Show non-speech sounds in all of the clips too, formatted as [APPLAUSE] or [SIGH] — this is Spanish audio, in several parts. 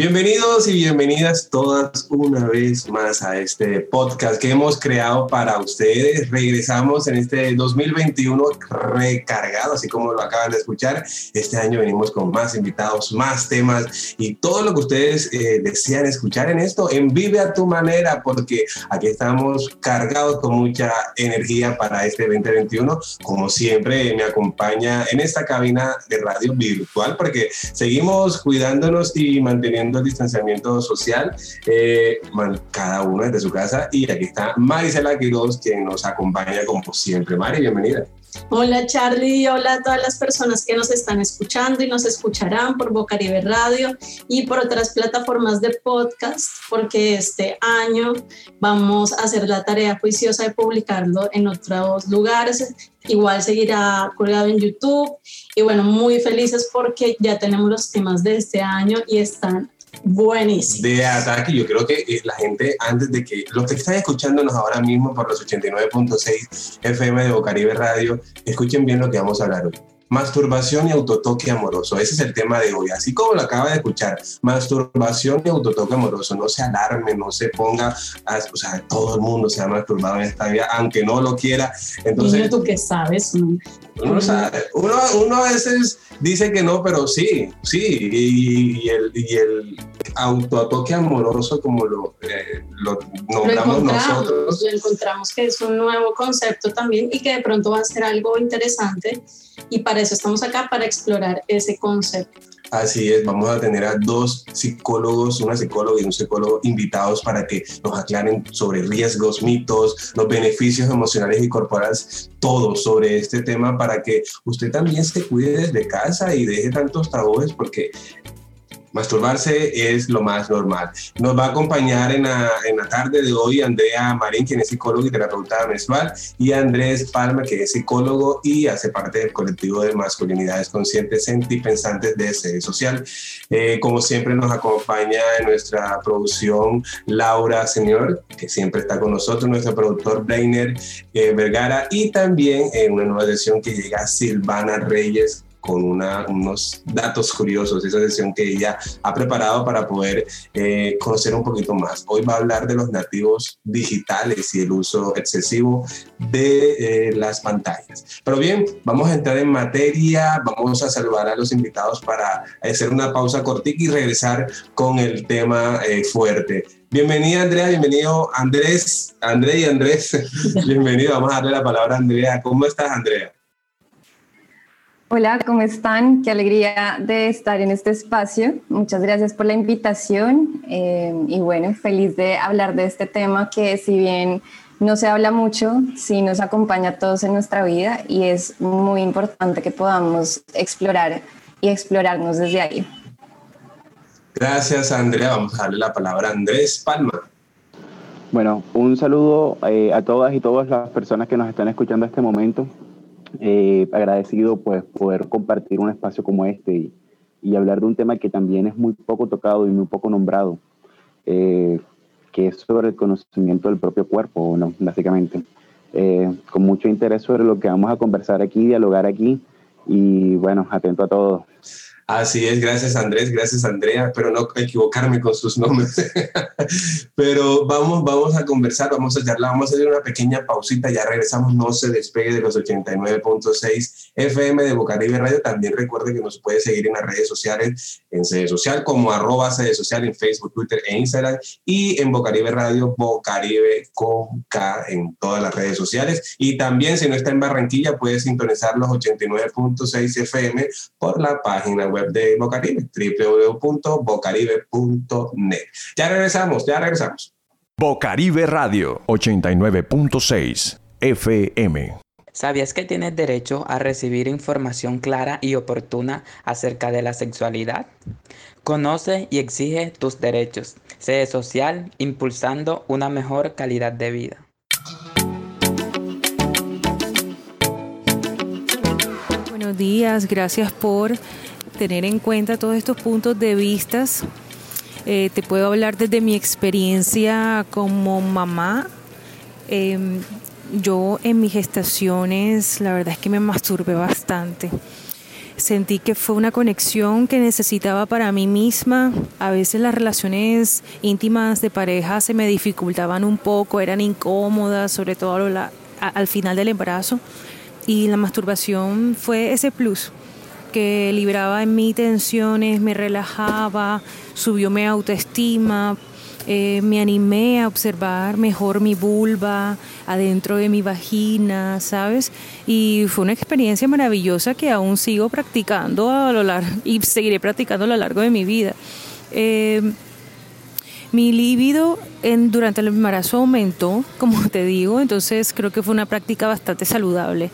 Bienvenidos y bienvenidas todas una vez más a este podcast que hemos creado para ustedes. Regresamos en este 2021 recargado, así como lo acaban de escuchar. Este año venimos con más invitados, más temas y todo lo que ustedes eh, desean escuchar en esto, en Vive a tu manera, porque aquí estamos cargados con mucha energía para este 2021. Como siempre, me acompaña en esta cabina de radio virtual, porque seguimos cuidándonos y manteniendo el distanciamiento social, eh, cada uno desde su casa. Y aquí está Marisela Quiroz, quien nos acompaña como siempre. Mari, bienvenida. Hola Charlie, hola a todas las personas que nos están escuchando y nos escucharán por Bocaribe Radio y por otras plataformas de podcast, porque este año vamos a hacer la tarea juiciosa de publicarlo en otros lugares. Igual seguirá colgado en YouTube y bueno, muy felices porque ya tenemos los temas de este año y están buenísimos. De ataque, yo creo que eh, la gente, antes de que los que están escuchándonos ahora mismo por los 89.6 FM de Bocaribe Radio, escuchen bien lo que vamos a hablar hoy. Masturbación y autotoque amoroso. Ese es el tema de hoy. Así como lo acaba de escuchar, masturbación y autotoque amoroso. No se alarme, no se ponga, a, o sea, todo el mundo se ha masturbado en esta vida, aunque no lo quiera. Entonces, ¿tú qué sabes? Uno, sabe, uno, uno, a veces dice que no, pero sí, sí. Y, el, y el autotoque amoroso, como lo, eh, lo nombramos nosotros. Lo encontramos que es un nuevo concepto también y que de pronto va a ser algo interesante y para eso estamos acá, para explorar ese concepto. Así es, vamos a tener a dos psicólogos, una psicóloga y un psicólogo invitados para que nos aclaren sobre riesgos, mitos, los beneficios emocionales y corporales, todo sobre este tema para que usted también se cuide desde casa y deje tantos tabúes porque masturbarse es lo más normal. Nos va a acompañar en la, tarde de hoy Andrea Marín, quien es psicólogo y terapeuta menstrual, y Andrés Palma, que es psicólogo y hace parte del colectivo de masculinidades conscientes sentipensantes de sede social. Eh, como siempre nos acompaña en nuestra producción Laura Señor, que siempre está con nosotros, nuestro productor Brainer eh, Vergara, y también en una nueva edición que llega Silvana Reyes, con unos datos curiosos, esa sesión que ella ha preparado para poder eh, conocer un poquito más. Hoy va a hablar de los nativos digitales y el uso excesivo de eh, las pantallas. Pero bien, vamos a entrar en materia, vamos a saludar a los invitados para hacer una pausa cortica y regresar con el tema eh, fuerte. Bienvenida Andrea, bienvenido Andrés, André y Andrés, [LAUGHS] bienvenido, vamos a darle la palabra a Andrea. ¿Cómo estás Andrea? Hola, ¿cómo están? Qué alegría de estar en este espacio. Muchas gracias por la invitación eh, y bueno, feliz de hablar de este tema que si bien no se habla mucho, sí nos acompaña a todos en nuestra vida y es muy importante que podamos explorar y explorarnos desde ahí. Gracias, Andrea. Vamos a darle la palabra a Andrés Palma. Bueno, un saludo eh, a todas y todas las personas que nos están escuchando en este momento. Eh, agradecido pues poder compartir un espacio como este y, hablar de un tema que también es muy poco tocado y muy poco nombrado, eh, que es sobre el conocimiento del propio cuerpo, ¿no? básicamente. Eh, con mucho interés sobre lo que vamos a conversar aquí, dialogar aquí y bueno, atento a todo. Así es, gracias Andrés, gracias Andrea, pero no equivocarme con sus nombres. [LAUGHS] pero vamos, vamos a conversar, vamos a charlar, vamos a hacer una pequeña pausita, ya regresamos, no se despegue de los 89.6 FM de Bocaribe Radio. También recuerde que nos puede seguir en las redes sociales, en sede social como arroba sede social en Facebook, Twitter e Instagram y en Bocaribe Radio, Bocaribe con K en todas las redes sociales. Y también si no está en Barranquilla puede sintonizar los 89.6 FM por la página web de Bocaribe, www.bocaribe.net. Ya regresamos, ya regresamos. Bocaribe Radio 89.6 FM. ¿Sabías que tienes derecho a recibir información clara y oportuna acerca de la sexualidad? Conoce y exige tus derechos. Sé social, impulsando una mejor calidad de vida. Buenos días, gracias por tener en cuenta todos estos puntos de vistas. Eh, te puedo hablar desde mi experiencia como mamá. Em, yo en mis gestaciones, la verdad es que me masturbé bastante. Sentí que fue una conexión que necesitaba para mí misma. A veces las relaciones íntimas de pareja se me dificultaban un poco, eran incómodas, sobre todo al final del embarazo. Y la masturbación fue ese plus que libraba en mí tensiones, me relajaba, subió mi autoestima, eh, me animé a observar mejor mi vulva adentro de mi vagina, ¿sabes? Y fue una experiencia maravillosa que aún sigo practicando a lo largo y seguiré practicando a lo largo de mi vida. Eh, mi líbido en, durante el embarazo aumentó, como te digo, entonces creo que fue una práctica bastante saludable.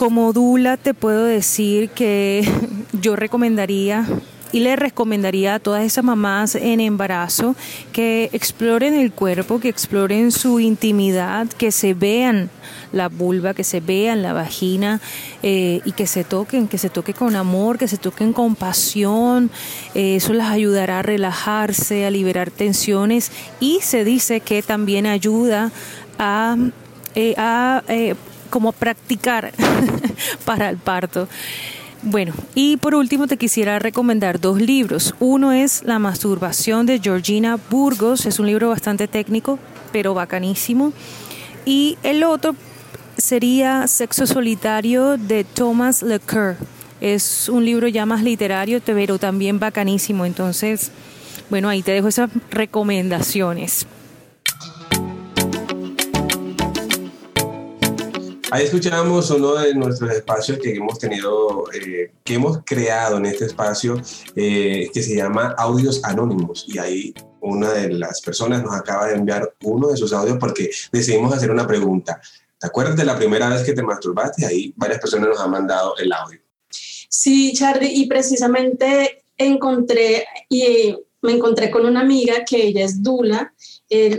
Como Dula te puedo decir que [LAUGHS] yo recomendaría y le recomendaría a todas esas mamás en embarazo que exploren el cuerpo, que exploren su intimidad, que se vean la vulva, que se vean la vagina eh, y que se toquen, que se toquen con amor, que se toquen con pasión. Eh, eso las ayudará a relajarse, a liberar tensiones y se dice que también ayuda a, eh, a como practicar [LAUGHS] para el parto. Bueno, y por último te quisiera recomendar dos libros. Uno es La masturbación de Georgina Burgos, es un libro bastante técnico, pero bacanísimo. Y el otro sería Sexo Solitario de Thomas Lecoeur. Es un libro ya más literario, pero también bacanísimo. Entonces, bueno, ahí te dejo esas recomendaciones. Ahí escuchamos uno de nuestros espacios que hemos tenido, eh, que hemos creado en este espacio, eh, que se llama Audios Anónimos. Y ahí una de las personas nos acaba de enviar uno de sus audios porque decidimos hacer una pregunta. ¿Te acuerdas de la primera vez que te masturbaste? Ahí varias personas nos han mandado el audio. Sí, Charlie, y precisamente encontré y me encontré con una amiga que ella es Dula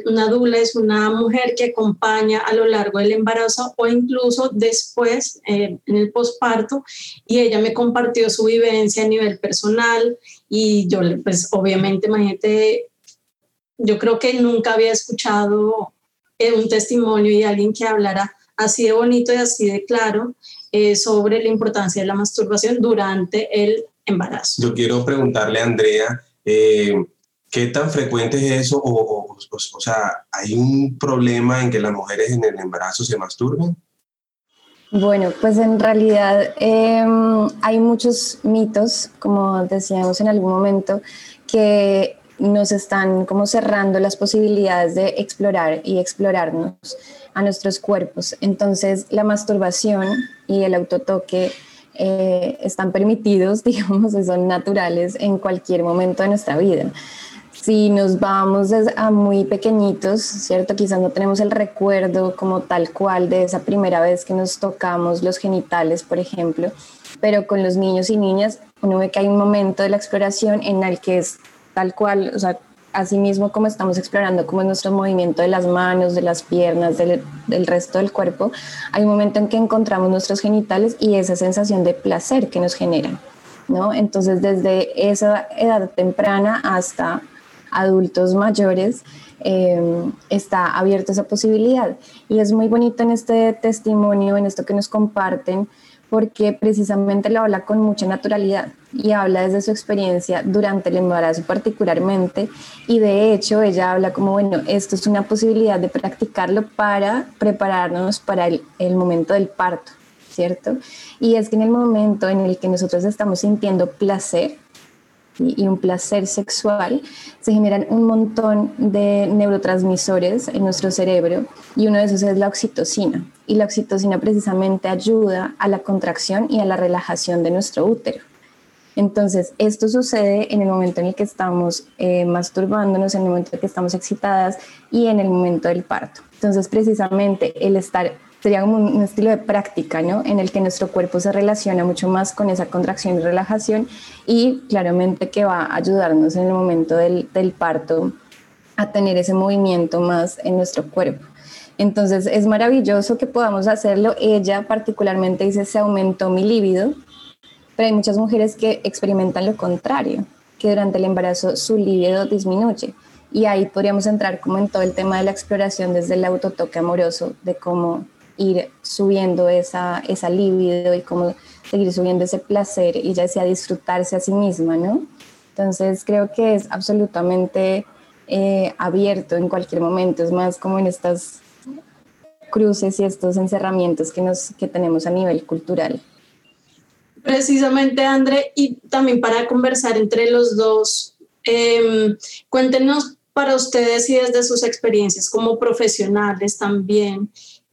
una dula es una mujer que acompaña a lo largo del embarazo o incluso después eh, en el posparto y ella me compartió su vivencia a nivel personal y yo pues obviamente imagínate yo creo que nunca había escuchado eh, un testimonio de alguien que hablara así de bonito y así de claro eh, sobre la importancia de la masturbación durante el embarazo. Yo quiero preguntarle a Andrea, ¿Qué tan frecuente es eso? O, o, sea, ¿hay un problema en que las mujeres en el embarazo se masturben? Bueno, pues en realidad em, hay muchos mitos, como decíamos en algún momento, que nos están como cerrando las posibilidades de explorar y explorarnos a nuestros cuerpos. Entonces, la masturbación y el autotoque eh, están permitidos, [LAUGHS] digamos, son naturales en cualquier momento de nuestra vida. Si nos vamos a muy pequeñitos, ¿cierto? Quizás no tenemos el recuerdo como tal cual de esa primera vez que nos tocamos los genitales, por ejemplo, pero con los niños y niñas uno ve que hay un momento de la exploración en el que es tal cual, o sea, así mismo como estamos explorando como es nuestro movimiento de las manos, de las piernas, del, del, resto del cuerpo, hay un momento en que encontramos nuestros genitales y esa sensación de placer que nos generan, ¿no? Entonces, desde esa edad temprana hasta adultos mayores, em, está abierta esa posibilidad. Y es muy bonito en este testimonio, en esto que nos comparten, porque precisamente lo habla con mucha naturalidad y habla desde su experiencia durante el embarazo particularmente y de hecho ella habla como, bueno, esto es una posibilidad de practicarlo para prepararnos para el, el momento del parto, ¿cierto? Y es que en el momento en el que nosotros estamos sintiendo placer, y un placer sexual, se generan un montón de neurotransmisores en nuestro cerebro y uno de esos es la oxitocina. Y la oxitocina precisamente ayuda a la contracción y a la relajación de nuestro útero. Entonces, esto sucede en el momento en el que estamos eh, masturbándonos, en el momento en el que estamos excitadas y en el momento del parto. Entonces, precisamente el estar sería como un, estilo de práctica, ¿no? En el que nuestro cuerpo se relaciona mucho más con esa contracción y relajación y claramente que va a ayudarnos en el momento del, del parto a tener ese movimiento más en nuestro cuerpo. Entonces es maravilloso que podamos hacerlo. Ella particularmente dice, se aumentó mi líbido, pero hay muchas mujeres que experimentan lo contrario, que durante el embarazo su líbido disminuye. Y ahí podríamos entrar como en todo el tema de la exploración desde el autotoque amoroso, de cómo ir subiendo esa, esa libido y cómo seguir subiendo ese placer y ya sea disfrutarse a sí misma, ¿no? Entonces creo que es absolutamente eh, abierto en cualquier momento, es más como en estas cruces y estos encerramientos que, nos, que tenemos a nivel cultural. Precisamente, André, y también para conversar entre los dos, em, cuéntenos para ustedes y desde sus experiencias como profesionales también,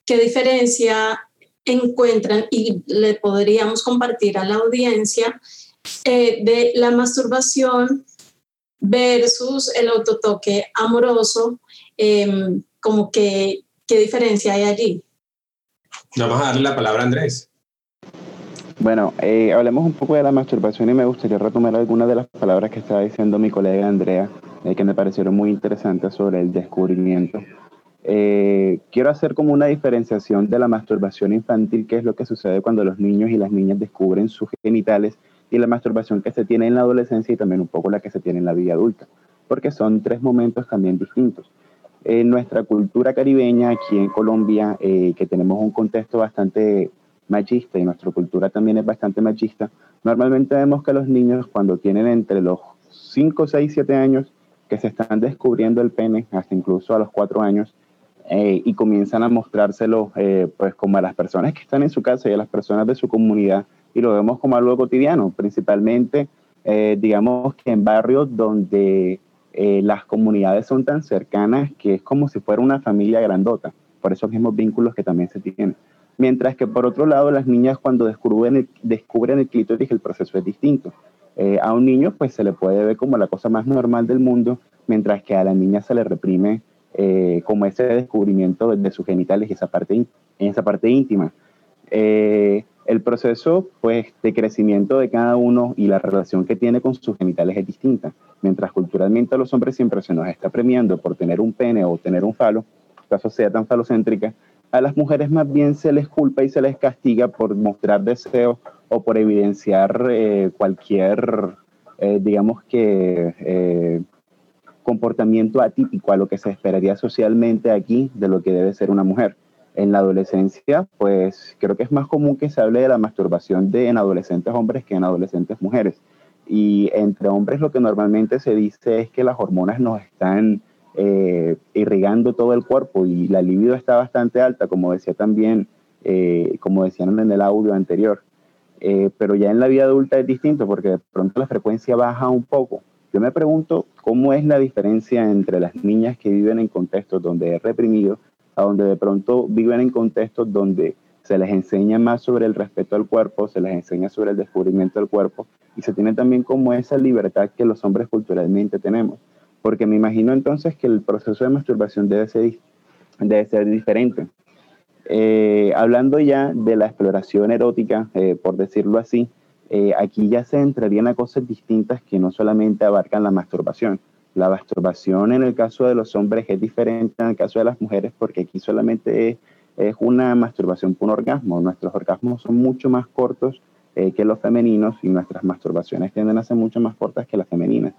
qué diferencia encuentran y le podríamos compartir a la audiencia eh, de la masturbación versus el autotoque amoroso, em, como que, ¿qué diferencia hay allí? Vamos a darle la palabra a Andrés. Bueno, eh, hablemos un poco de la masturbación y me gustaría retomar algunas de las palabras que estaba diciendo mi colega Andrea, eh, que me parecieron muy interesantes sobre el descubrimiento. Eh, quiero hacer como una diferenciación de la masturbación infantil, que es lo que sucede cuando los niños y las niñas descubren sus genitales y la masturbación que se tiene en la adolescencia y también un poco la que se tiene en la vida adulta, porque son tres momentos también distintos. En nuestra cultura caribeña, aquí en Colombia, eh, que tenemos un contexto bastante machista y nuestra cultura también es bastante machista, normalmente vemos que los niños cuando tienen entre los 5, 6, 7 años, que se están descubriendo el pene, hasta incluso a los 4 años, eh, y comienzan a mostrárselo eh, pues como a las personas que están en su casa y a las personas de su comunidad y lo vemos como algo cotidiano, principalmente, eh, digamos que en barrios donde las comunidades son tan cercanas que es como si fuera una familia grandota, por esos mismos vínculos que también se tienen. Mientras que por otro lado, las niñas cuando descubren el, descubren el clítoris, el proceso es distinto. A un niño pues se le puede ver como la cosa más normal del mundo, mientras que a la niña se le reprime como ese descubrimiento de, sus genitales y esa parte, esa parte íntima. Eh, el proceso pues, de crecimiento de cada uno y la relación que tiene con sus genitales es distinta. Mientras culturalmente a los hombres siempre se nos está premiando por tener un pene o tener un falo, la sociedad tan falocéntrica, a las mujeres más bien se les culpa y se les castiga por mostrar deseo o por evidenciar eh, cualquier, eh, digamos que, eh, comportamiento atípico a lo que se esperaría socialmente aquí de lo que debe ser una mujer en la adolescencia, pues creo que es más común que se hable de la masturbación de, en adolescentes hombres que en adolescentes mujeres. Y entre hombres lo que normalmente se dice es que las hormonas nos están eh, irrigando todo el cuerpo y la libido está bastante alta, como decía también, eh, como decían en el audio anterior. Eh, pero ya en la vida adulta es distinto porque de pronto la frecuencia baja un poco. Yo me pregunto cómo es la diferencia entre las niñas que viven en contextos donde es reprimido a donde de pronto viven en contextos donde se les enseña más sobre el respeto al cuerpo, se les enseña sobre el descubrimiento del cuerpo y se tiene también como esa libertad que los hombres culturalmente tenemos. Porque me imagino entonces que el proceso de masturbación debe ser, debe ser diferente. Eh, hablando ya de la exploración erótica, eh, por decirlo así, eh, aquí ya se entrarían a cosas distintas que no solamente abarcan la masturbación, la masturbación en el caso de los hombres es diferente en el caso de las mujeres porque aquí solamente es, una masturbación por un orgasmo. Nuestros orgasmos son mucho más cortos eh, que los femeninos y nuestras masturbaciones tienden a ser mucho más cortas que las femeninas.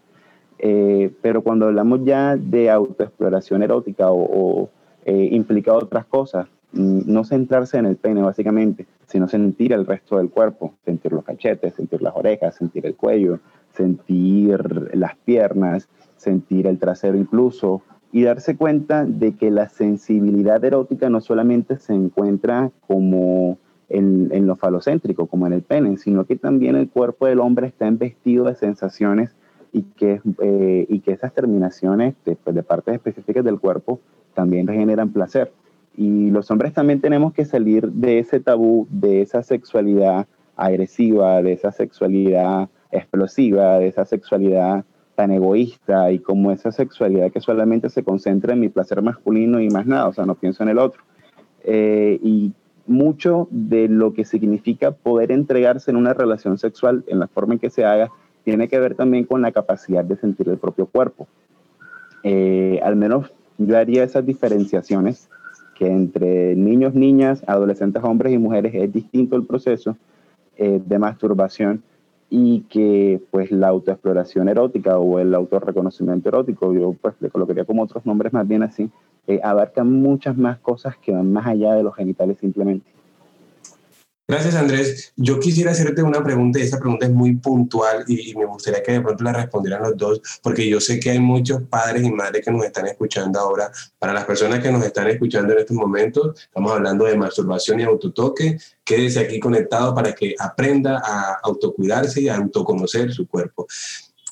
Eh, pero cuando hablamos ya de autoexploración erótica o, eh, implica otras cosas, no centrarse en el pene básicamente, sino sentir el resto del cuerpo, sentir los cachetes, sentir las orejas, sentir el cuello, sentir las piernas, sentir el trasero incluso, y darse cuenta de que la sensibilidad erótica no solamente se encuentra como en, en, lo falocéntrico, como en el pene, sino que también el cuerpo del hombre está investido de sensaciones y que, eh, y que esas terminaciones de, pues, de, partes específicas del cuerpo también generan placer. Y los hombres también tenemos que salir de ese tabú, de esa sexualidad agresiva, de esa sexualidad explosiva, de esa sexualidad tan egoísta y como esa sexualidad que solamente se concentra en mi placer masculino y más nada, o sea, no pienso en el otro. Eh, y mucho de lo que significa poder entregarse en una relación sexual, en la forma en que se haga, tiene que ver también con la capacidad de sentir el propio cuerpo. Eh, al menos yo haría esas diferenciaciones, que entre niños, niñas, adolescentes, hombres y mujeres es distinto el proceso eh, de masturbación y que pues la autoexploración erótica o el autorreconocimiento erótico, yo pues le colocaría como otros nombres más bien así, eh, abarca muchas más cosas que van más allá de los genitales simplemente. Gracias, Andrés. Yo quisiera hacerte una pregunta y esa pregunta es muy puntual y, me gustaría que de pronto la respondieran los dos, porque yo sé que hay muchos padres y madres que nos están escuchando ahora. Para las personas que nos están escuchando en estos momentos, estamos hablando de masturbación y autotoque. Quédese aquí conectado para que aprenda a autocuidarse y a autoconocer su cuerpo.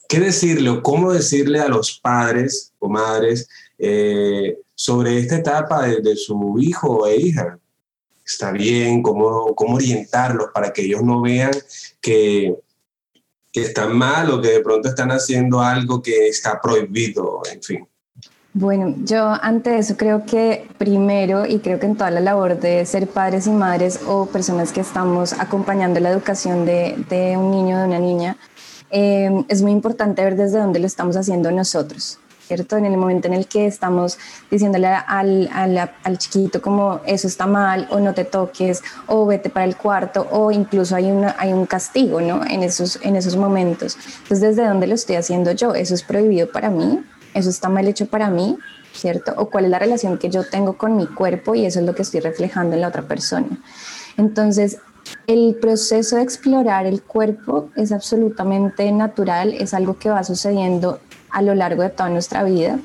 ¿Qué decirle o cómo decirle a los padres o madres eh, sobre esta etapa de, de su hijo e hija? Está bien, cómo, cómo orientarlos para que ellos no vean que, están mal o que de pronto están haciendo algo que está prohibido, en fin. Bueno, yo ante eso creo que primero, y creo que en toda la labor de ser padres y madres o personas que estamos acompañando la educación de, de un niño o de una niña, eh, es muy importante ver desde dónde lo estamos haciendo nosotros. ¿Cierto? En el momento en el que estamos diciéndole al, al, al, chiquito como eso está mal o no te toques o vete para el cuarto o incluso hay, una, hay un castigo, ¿no? En esos, en esos momentos. Entonces, ¿desde dónde lo estoy haciendo yo? ¿Eso es prohibido para mí? ¿Eso está mal hecho para mí? ¿Cierto? ¿O cuál es la relación que yo tengo con mi cuerpo y eso es lo que estoy reflejando en la otra persona? Entonces, el proceso de explorar el cuerpo es absolutamente natural, es algo que va sucediendo a lo largo de toda nuestra vida.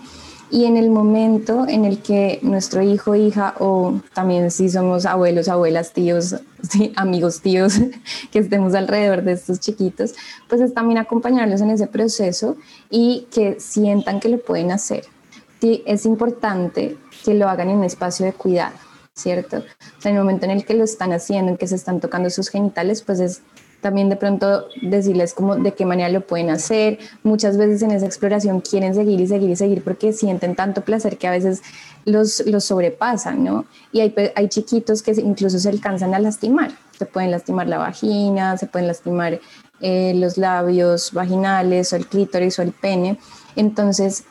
Y en el momento en el que nuestro hijo, hija, o también si somos abuelos, abuelas, tíos, [LAUGHS] amigos, tíos, [LAUGHS] que estemos alrededor de estos chiquitos, pues es también acompañarlos en ese proceso y que sientan que lo pueden hacer. Es importante que lo hagan en un espacio de cuidado, ¿cierto? en el momento en el que lo están haciendo, en que se están tocando sus genitales, pues es también de pronto decirles como de qué manera lo pueden hacer. Muchas veces en esa exploración quieren seguir y seguir y seguir porque sienten tanto placer que a veces los, los sobrepasan, ¿no? Y hay, hay chiquitos que incluso se alcanzan a lastimar. Se pueden lastimar la vagina, se pueden lastimar eh, los labios vaginales o el clítoris o el pene. Entonces,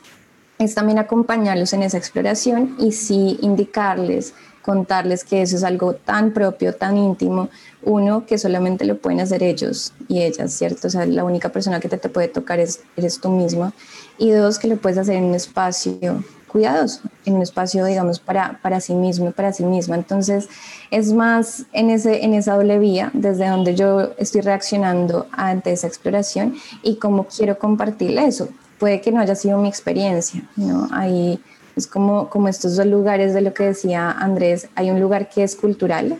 es también acompañarlos en esa exploración y sí indicarles contarles que eso es algo tan propio, tan íntimo, uno, que solamente lo pueden hacer ellos y ellas, ¿cierto? O sea, la única persona que te, te puede tocar es, eres tú mismo. Y dos, que lo puedes hacer en un espacio cuidadoso, en un espacio, digamos, para, para sí mismo y para sí misma. Entonces, es más en, ese, en esa doble vía, desde donde yo estoy reaccionando ante esa exploración y cómo quiero compartirle eso. Puede que no haya sido mi experiencia, ¿no? Hay es como, como estos dos lugares de lo que decía Andrés, hay un lugar que es cultural,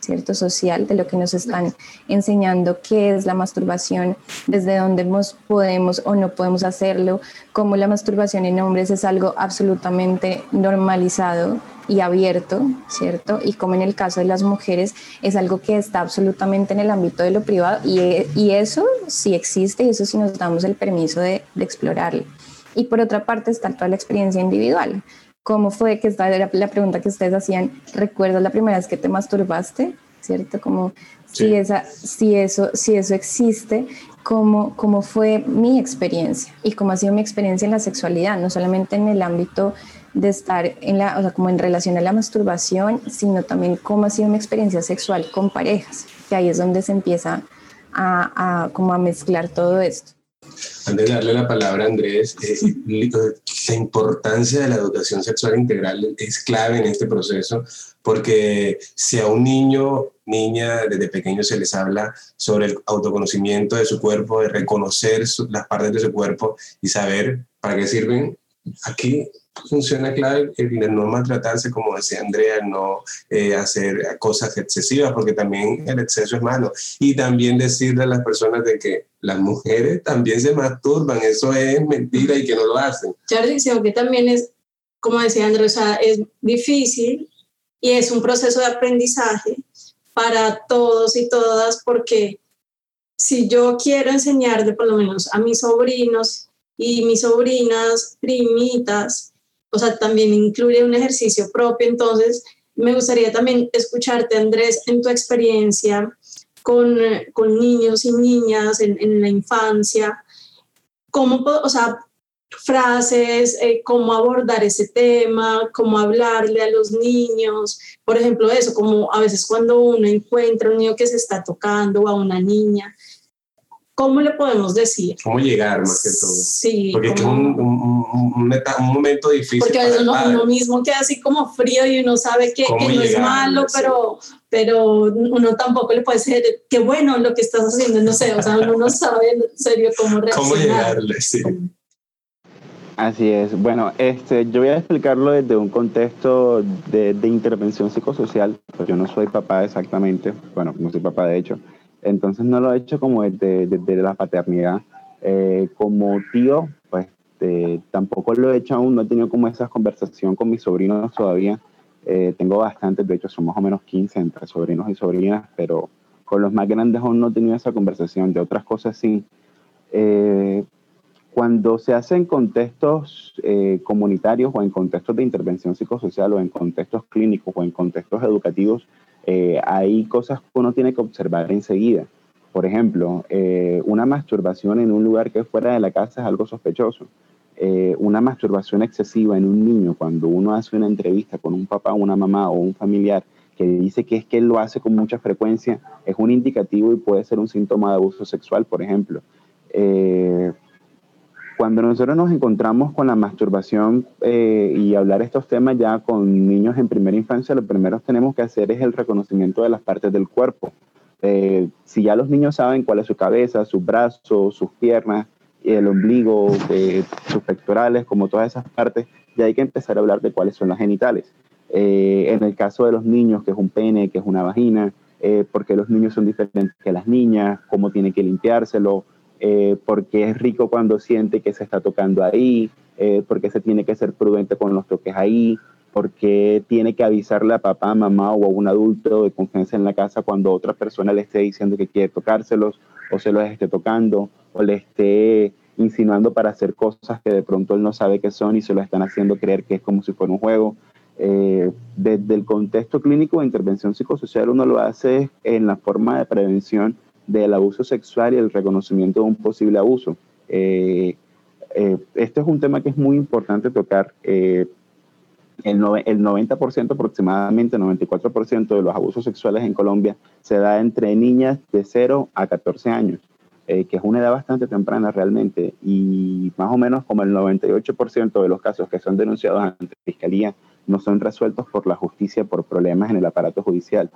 ¿cierto? Social, de lo que nos están enseñando qué es la masturbación, desde dónde podemos o no podemos hacerlo, cómo la masturbación en hombres es algo absolutamente normalizado y abierto, ¿cierto? Y como en el caso de las mujeres es algo que está absolutamente en el ámbito de lo privado y, y eso sí existe y eso sí nos damos el permiso de, de explorarlo. Y por otra parte está toda la experiencia individual. ¿Cómo fue que esta era la pregunta que ustedes hacían? ¿Recuerdas la primera vez que te masturbaste? ¿Cierto? Como si, esa, si, eso, si eso existe, ¿cómo, ¿cómo fue mi experiencia? Y cómo ha sido mi experiencia en la sexualidad, no solamente en el ámbito de estar en la, o sea, como en relación a la masturbación, sino también cómo ha sido mi experiencia sexual con parejas, que ahí es donde se empieza a, a como a mezclar todo esto. Antes de darle la palabra a Andrés, eh, la importancia de la educación sexual integral es clave en este proceso, porque si a un niño, niña, desde pequeño se les habla sobre el autoconocimiento de su cuerpo, de reconocer las partes de su cuerpo y saber para qué sirven, aquí funciona clave el no maltratarse, como decía Andrea, no eh, hacer cosas excesivas, porque también el exceso es malo. Y también decirle a las personas de que las mujeres también se masturban, eso es mentira y que no lo hacen. Charlie, que también es, como decía Andrea, es difícil y es un proceso de aprendizaje para todos y todas, porque si yo quiero enseñar por lo menos a mis sobrinos y mis sobrinas primitas, o sea, también incluye un ejercicio propio. Entonces, me gustaría también escucharte, Andrés, en tu experiencia con, con niños y niñas en, en, la infancia, cómo, o sea, frases, eh, cómo abordar ese tema, cómo hablarle a los niños, por ejemplo, eso, como a veces cuando uno encuentra un niño que se está tocando o a una niña, ¿cómo le podemos decir? ¿Cómo llegar más que todo? Sí. Porque es un, un, un, un, momento difícil. Porque uno, uno, mismo queda así como frío y uno sabe que, que no es malo, pero, pero uno tampoco le puede decir, qué bueno lo que estás haciendo, no sé, o sea, uno no sabe en serio cómo reaccionar. ¿Cómo llegarle? Sí. Así es. Bueno, este, yo voy a explicarlo desde un contexto de, de intervención psicosocial. Pues yo no soy papá exactamente, bueno, no soy papá de hecho, entonces no lo he hecho como desde, desde la paternidad. Eh, como tío, pues eh, tampoco lo he hecho aún, no he tenido como esa conversación con mis sobrinos todavía. Eh, tengo bastantes, de hecho son más o menos 15 entre sobrinos y sobrinas, pero con los más grandes aún no he tenido esa conversación. De otras cosas sí. Eh, cuando se hace en contextos comunitarios o en contextos de intervención psicosocial o en contextos clínicos o en contextos educativos, eh, hay cosas que uno tiene que observar enseguida. Por ejemplo, eh, una masturbación en un lugar que es fuera de la casa es algo sospechoso. una masturbación excesiva en un niño, cuando uno hace una entrevista con un papá, una mamá o un familiar que dice que es que él lo hace con mucha frecuencia, es un indicativo y puede ser un síntoma de abuso sexual, por ejemplo. Cuando nosotros nos encontramos con la masturbación eh, y hablar estos temas ya con niños en primera infancia, lo primero que tenemos que hacer es el reconocimiento de las partes del cuerpo. Eh, si ya los niños saben cuál es su cabeza, sus brazos, sus piernas, el ombligo, eh, sus pectorales, como todas esas partes, ya hay que empezar a hablar de cuáles son las genitales. en el caso de los niños, que es un pene, que es una vagina, porque los niños son diferentes que las niñas, cómo tienen que limpiárselo, eh, porque es rico cuando siente que se está tocando ahí, eh, porque se tiene que ser prudente con los toques ahí, porque tiene que avisarle a papá, mamá o a un adulto de confianza en la casa cuando otra persona le esté diciendo que quiere tocárselos o se los esté tocando o le esté insinuando para hacer cosas que de pronto él no sabe qué son y se lo están haciendo creer que es como si fuera un juego. Eh, desde el contexto clínico de intervención psicosocial uno lo hace en la forma de prevención del abuso sexual y el reconocimiento de un posible abuso. Eh, eh, este es un tema que es muy importante tocar. Eh, el, el 90% aproximadamente, 94% de los abusos sexuales en Colombia se da entre niñas de 0 a 14 años, que es una edad bastante temprana realmente, y más o menos como el 98% de los casos que son denunciados ante la Fiscalía no son resueltos por la justicia por problemas en el aparato judicial.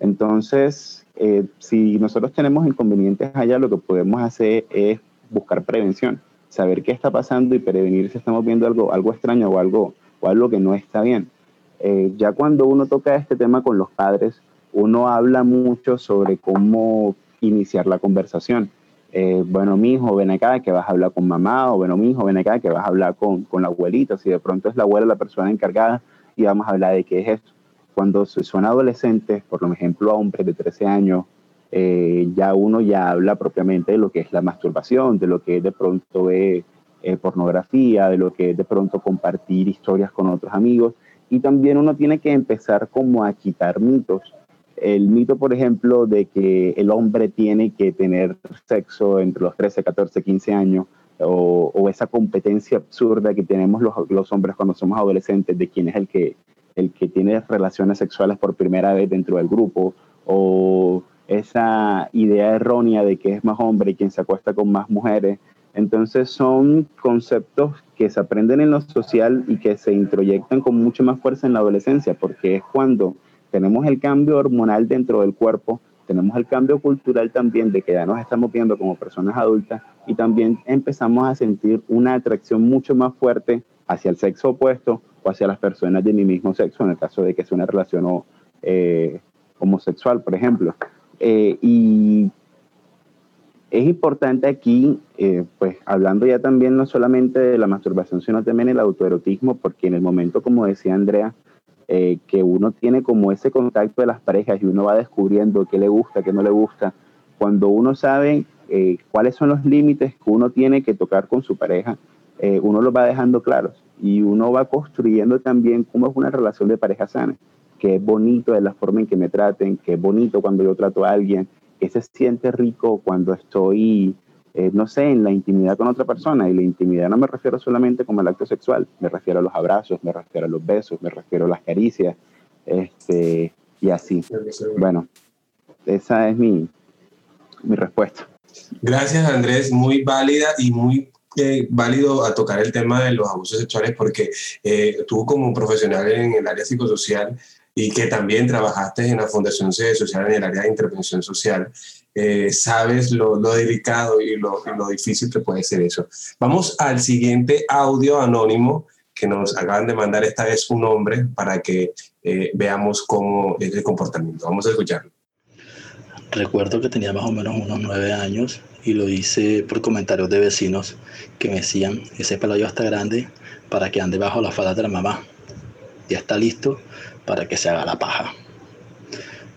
Entonces, eh, si nosotros tenemos inconvenientes allá, lo que podemos hacer es buscar prevención, saber qué está pasando y prevenir si estamos viendo algo, algo extraño o algo, o algo que no está bien. Eh, ya cuando uno toca este tema con los padres, uno habla mucho sobre cómo iniciar la conversación. Eh, bueno, mi hijo, ven acá que vas a hablar con mamá, o bueno, mi hijo, ven acá que vas a hablar con, con la abuelita, si de pronto es la abuela la persona encargada y vamos a hablar de qué es esto cuando son adolescentes, por ejemplo, hombres de 13 años, eh, ya uno ya habla propiamente de lo que es la masturbación, de lo que de pronto ve eh, pornografía, de lo que es de pronto compartir historias con otros amigos. Y también uno tiene que empezar como a quitar mitos. El mito, por ejemplo, de que el hombre tiene que tener sexo entre los 13, 14, 15 años, o, o esa competencia absurda que tenemos los, los, hombres cuando somos adolescentes de quién es el que el que tiene relaciones sexuales por primera vez dentro del grupo, o esa idea errónea de que es más hombre quien se acuesta con más mujeres. Entonces son conceptos que se aprenden en lo social y que se introyectan con mucha más fuerza en la adolescencia, porque es cuando tenemos el cambio hormonal dentro del cuerpo, tenemos el cambio cultural también de que ya nos estamos viendo como personas adultas y también empezamos a sentir una atracción mucho más fuerte hacia el sexo opuesto o hacia las personas de mi mismo sexo, en el caso de que sea una relación eh, homosexual, por ejemplo. Eh, y es importante aquí, eh, pues hablando ya también no solamente de la masturbación, sino también el autoerotismo, porque en el momento, como decía Andrea, que uno tiene como ese contacto de las parejas y uno va descubriendo qué le gusta, qué no le gusta, cuando uno sabe cuáles son los límites que uno tiene que tocar con su pareja, uno los va dejando claros y uno va construyendo también cómo es una relación de pareja sana, que es bonito de la forma en que me traten, que es bonito cuando yo trato a alguien, que se siente rico cuando estoy, eh, no sé, en la intimidad con otra persona. Y la intimidad no me refiero solamente como el acto sexual, me refiero a los abrazos, me refiero a los besos, me refiero a las caricias, este, y así. Bueno, esa es mi, mi respuesta. Gracias Andrés, muy válida y muy eh, válido a tocar el tema de los abusos sexuales porque eh, tú como profesional en el área psicosocial y que también trabajaste en la Fundación Sede Social en el área de intervención social, eh, sabes lo, lo, delicado y lo, y lo difícil que puede ser eso. Vamos al siguiente audio anónimo que nos acaban de mandar esta vez un hombre para que eh, veamos cómo es el comportamiento. Vamos a escucharlo. Recuerdo que tenía más o menos unos nueve años y lo hice por comentarios de vecinos que me decían, ese pelo ya está grande para que ande bajo la falda de la mamá. Ya está listo para que se haga la paja.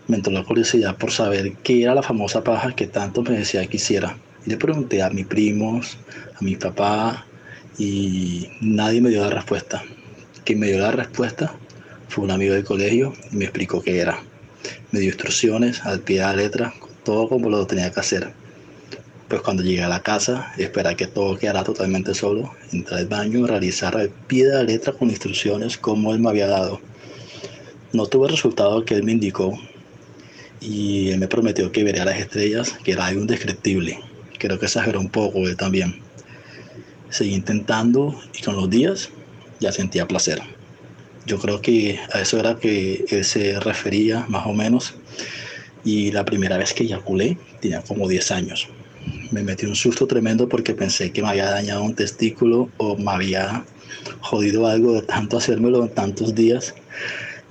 Me entró la curiosidad por saber qué era la famosa paja que tanto me decía que hiciera. Y le pregunté a mis primos, a mi papá, y nadie me dio la respuesta. Quien me dio la respuesta fue un amigo del colegio y me explicó qué era. Me dio instrucciones al pie de la letra, todo como lo tenía que hacer. Pues cuando llegué a la casa, esperé que todo quedara totalmente solo, entré al baño, realizar al pie de la letra con instrucciones como él me había dado. No tuve el resultado que él me indicó y él me prometió que vería las estrellas, que era algo indescriptible. Creo que exageró un poco él también. Seguí intentando y con los días ya sentía placer. Yo creo que a eso era que él se refería más o menos. Y la primera vez que eyaculé tenía como 10 años. Me metí un susto tremendo porque pensé que me había dañado un testículo o me había jodido algo de tanto hacérmelo en tantos días.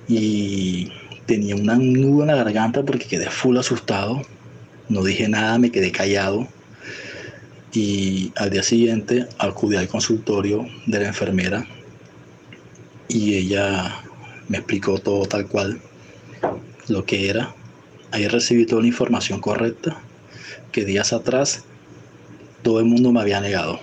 Y tenía una nudo en la garganta porque quedé full asustado. No dije nada, me quedé callado y al día siguiente acudí al consultorio de la enfermera y ella me explicó todo tal cual lo que era. Ahí recibí toda la información correcta que días atrás todo el mundo me había negado.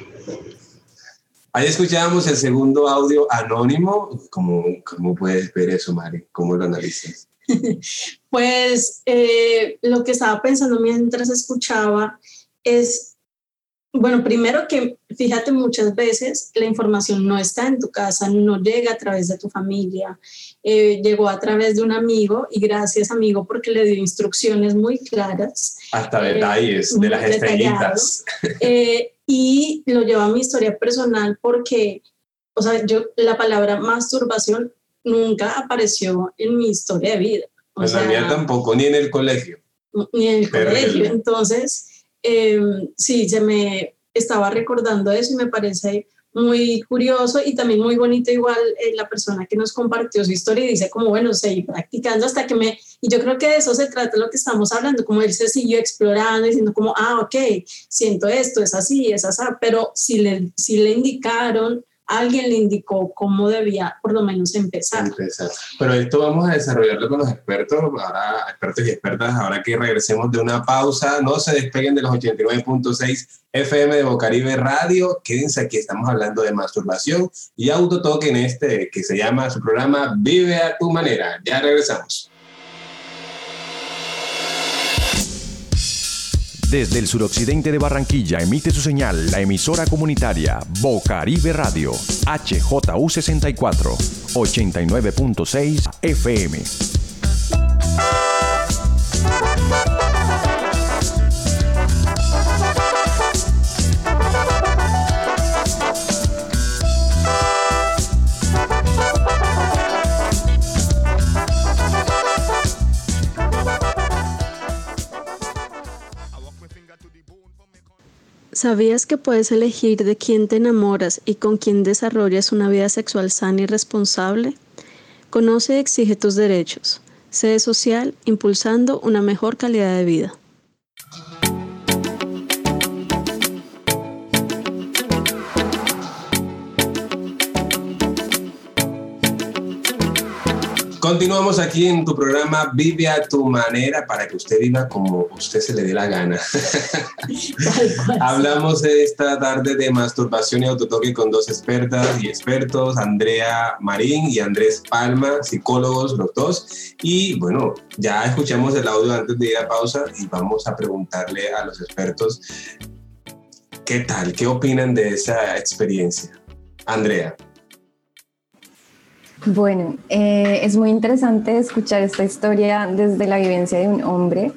Ahí escuchábamos el segundo audio anónimo. ¿Cómo, cómo puedes ver eso, Mari? ¿Cómo lo analizas? [LAUGHS] pues eh, lo que estaba pensando mientras escuchaba es bueno, primero que fíjate muchas veces la información no está en tu casa, no llega a través de tu familia, eh, llegó a través de un amigo y gracias amigo porque le dio instrucciones muy claras. Hasta eh, detalles de las estrellitas. Y lo llevo a mi historia personal porque, o sea, yo la palabra masturbación nunca apareció en mi historia de vida. O en la mía tampoco, ni en el colegio. Ni en el colegio. Entonces, eh, sí, se me estaba recordando eso y me parece muy curioso y también muy bonito igual eh, la persona que nos compartió su historia y dice como bueno, seguí practicando hasta que me, y yo creo que de eso se trata lo que estamos hablando, como él se siguió explorando, diciendo como, ah, ok, siento esto, es así, es así, pero si le, si le indicaron alguien le indicó cómo debía por lo menos empezar. Pero esto vamos a desarrollarlo con los expertos, ahora expertos y expertas, ahora que regresemos de una pausa, no se despeguen de los 89.6 FM de Bocaribe Radio, quédense aquí, estamos hablando de masturbación y autotoque en este que se llama su programa Vive a tu manera. Ya regresamos. Desde el suroccidente de Barranquilla emite su señal la emisora comunitaria Bocaribe Radio, HJU64, 89.6 FM. ¿Sabías que puedes elegir de quién te enamoras y con quién desarrollas una vida sexual sana y responsable? Conoce y exige tus derechos. Sede social impulsando una mejor calidad de vida. Continuamos aquí en tu programa Vive a tu manera para que usted viva como usted se le dé la gana. Hablamos esta tarde de masturbación y autotoque con dos expertas y expertos, Andrea Marín y Andrés Palma, psicólogos los dos. Y bueno, ya escuchamos el audio antes de ir a pausa y vamos a preguntarle a los expertos qué tal, qué opinan de esa experiencia. Andrea. Bueno, eh, es muy interesante escuchar esta historia desde la vivencia de un hombre.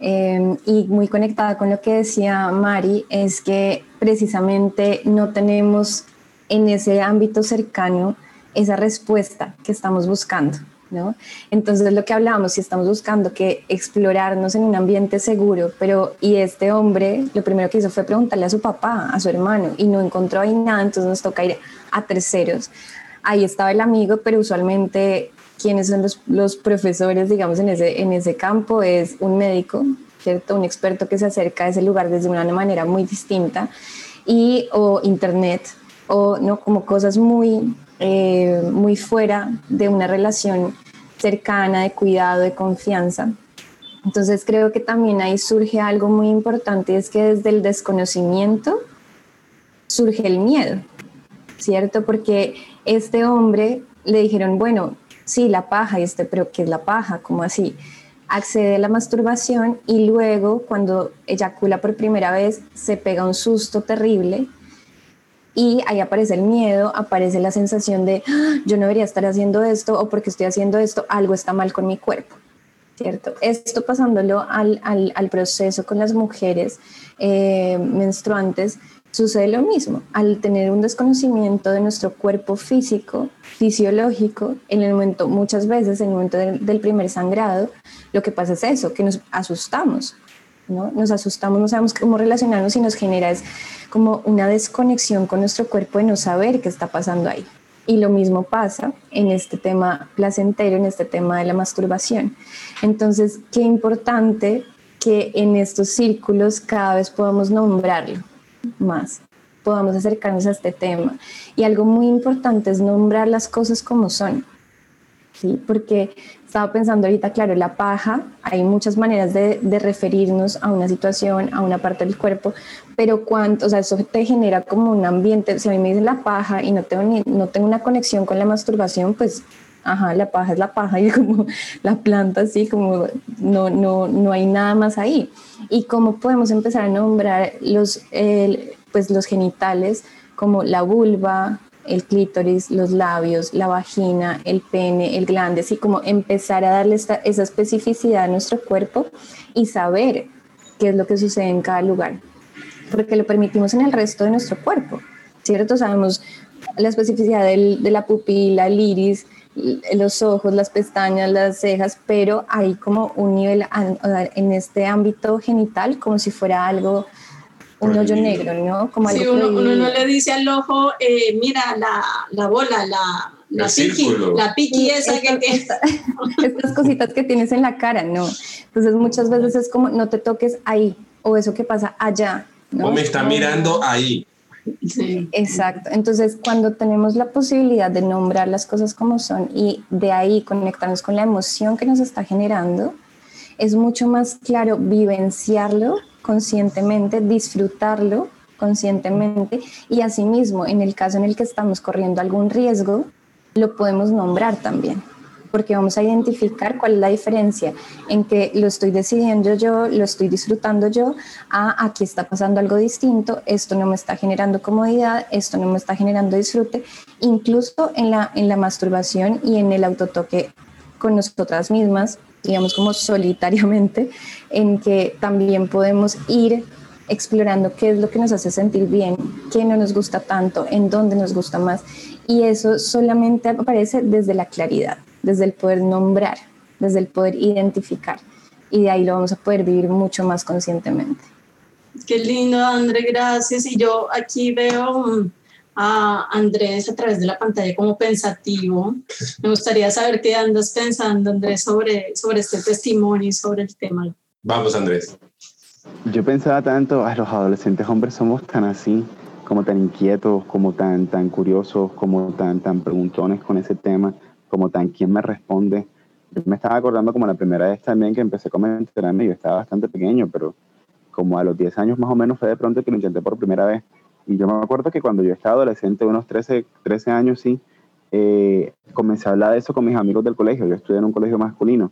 eh, y muy conectada con lo que decía Mari, es que precisamente no tenemos en ese ámbito cercano esa respuesta que estamos buscando. ¿no? Entonces lo que hablábamos, si estamos buscando que explorarnos en un ambiente seguro, pero y este hombre lo primero que hizo fue preguntarle a su papá, a su hermano, y no encontró ahí nada, entonces nos toca ir a terceros. Ahí estaba el amigo, pero usualmente quienes son los, profesores, digamos, en ese, en ese campo es un médico, ¿cierto? Un experto que se acerca a ese lugar desde una manera muy distinta. Y o internet o no como cosas muy eh, muy fuera de una relación cercana de cuidado de confianza. Entonces creo que también ahí surge algo muy importante es que desde el desconocimiento surge el miedo cierto porque este hombre le dijeron bueno sí la paja y este pero qué es la paja cómo así accede a la masturbación y luego cuando eyacula por primera vez se pega un susto terrible y ahí aparece el miedo, aparece la sensación de ¡Ah! yo no debería estar haciendo esto o porque estoy haciendo esto, algo está mal con mi cuerpo. ¿Cierto? Esto pasándolo al, al, proceso con las mujeres eh, menstruantes, sucede lo mismo. Al tener un desconocimiento de nuestro cuerpo físico, fisiológico, en el momento, muchas veces en el momento del primer sangrado, lo que pasa es eso, que nos asustamos, ¿no? Nos asustamos, no sabemos cómo relacionarnos y nos genera como una desconexión con nuestro cuerpo de no saber qué está pasando ahí. Y lo mismo pasa en este tema placentero, en este tema de la masturbación. Entonces, qué importante que en estos círculos cada vez podamos nombrarlo más, podamos acercarnos a este tema. Y algo muy importante es nombrar las cosas como son, ¿sí? Porque estaba pensando ahorita, claro, la paja, hay muchas maneras de, de, referirnos a una situación, a una parte del cuerpo, pero cuánto, o sea, eso te genera como un ambiente, si a mí me dicen la paja y no tengo, ni, no tengo una conexión con la masturbación, pues ajá, la paja es la paja y [LAUGHS] como la planta así, como no, no, no hay nada más ahí. Y cómo podemos empezar a nombrar los, pues los genitales como la vulva, el clítoris, los labios, la vagina, el pene, el glande, así como empezar a darle esta, esa especificidad a nuestro cuerpo y saber qué es lo que sucede en cada lugar, porque lo permitimos en el resto de nuestro cuerpo, ¿cierto? Sabemos la especificidad del, de la pupila, el iris, los ojos, las pestañas, las cejas, pero hay como un nivel en este ámbito genital como si fuera algo un hoyo negro, ¿no? Como sí, uno, uno, no le dice al ojo, eh, mira la, la, bola, la, la piqui, la piqui esa que, [LAUGHS] Estas cositas que tienes en la cara, ¿no? Entonces muchas veces es como, no te toques ahí, o eso que pasa allá, ¿no? O me está mirando ahí. Exacto. Entonces, cuando tenemos la posibilidad de nombrar las cosas como son y de ahí conectarnos con la emoción que nos está generando, es mucho más claro vivenciarlo conscientemente, disfrutarlo conscientemente y asimismo, en el caso en el que estamos corriendo algún riesgo, lo podemos nombrar también porque vamos a identificar cuál es la diferencia en que lo estoy decidiendo yo, lo estoy disfrutando yo, a aquí está pasando algo distinto, esto no me está generando comodidad, esto no me está generando disfrute, incluso en la, en la masturbación y en el autotoque con nosotras mismas, digamos como solitariamente, en que también podemos ir explorando qué es lo que nos hace sentir bien, qué no nos gusta tanto, en dónde nos gusta más. Y eso solamente aparece desde la claridad desde el poder nombrar, desde el poder identificar. Y de ahí lo vamos a poder vivir mucho más conscientemente. Qué lindo, André, gracias. Y yo aquí veo mm, a Andrés a través de la pantalla como pensativo. Me gustaría saber qué andas pensando, Andrés, sobre, sobre este testimonio y sobre el tema. Vamos, Andrés. Yo pensaba tanto, a los adolescentes hombres somos tan así, como tan inquietos, como tan, tan curiosos, como tan, tan preguntones con ese tema como tan quién me responde. Yo me estaba acordando como la primera vez también que empecé a enterarme, yo estaba bastante pequeño, pero como a los 10 años más o menos fue de pronto que lo intenté por primera vez. Y yo me acuerdo que cuando yo estaba adolescente, unos 13, 13 años, sí, eh, comencé a hablar de eso con mis amigos del colegio. Yo estudié en un colegio masculino.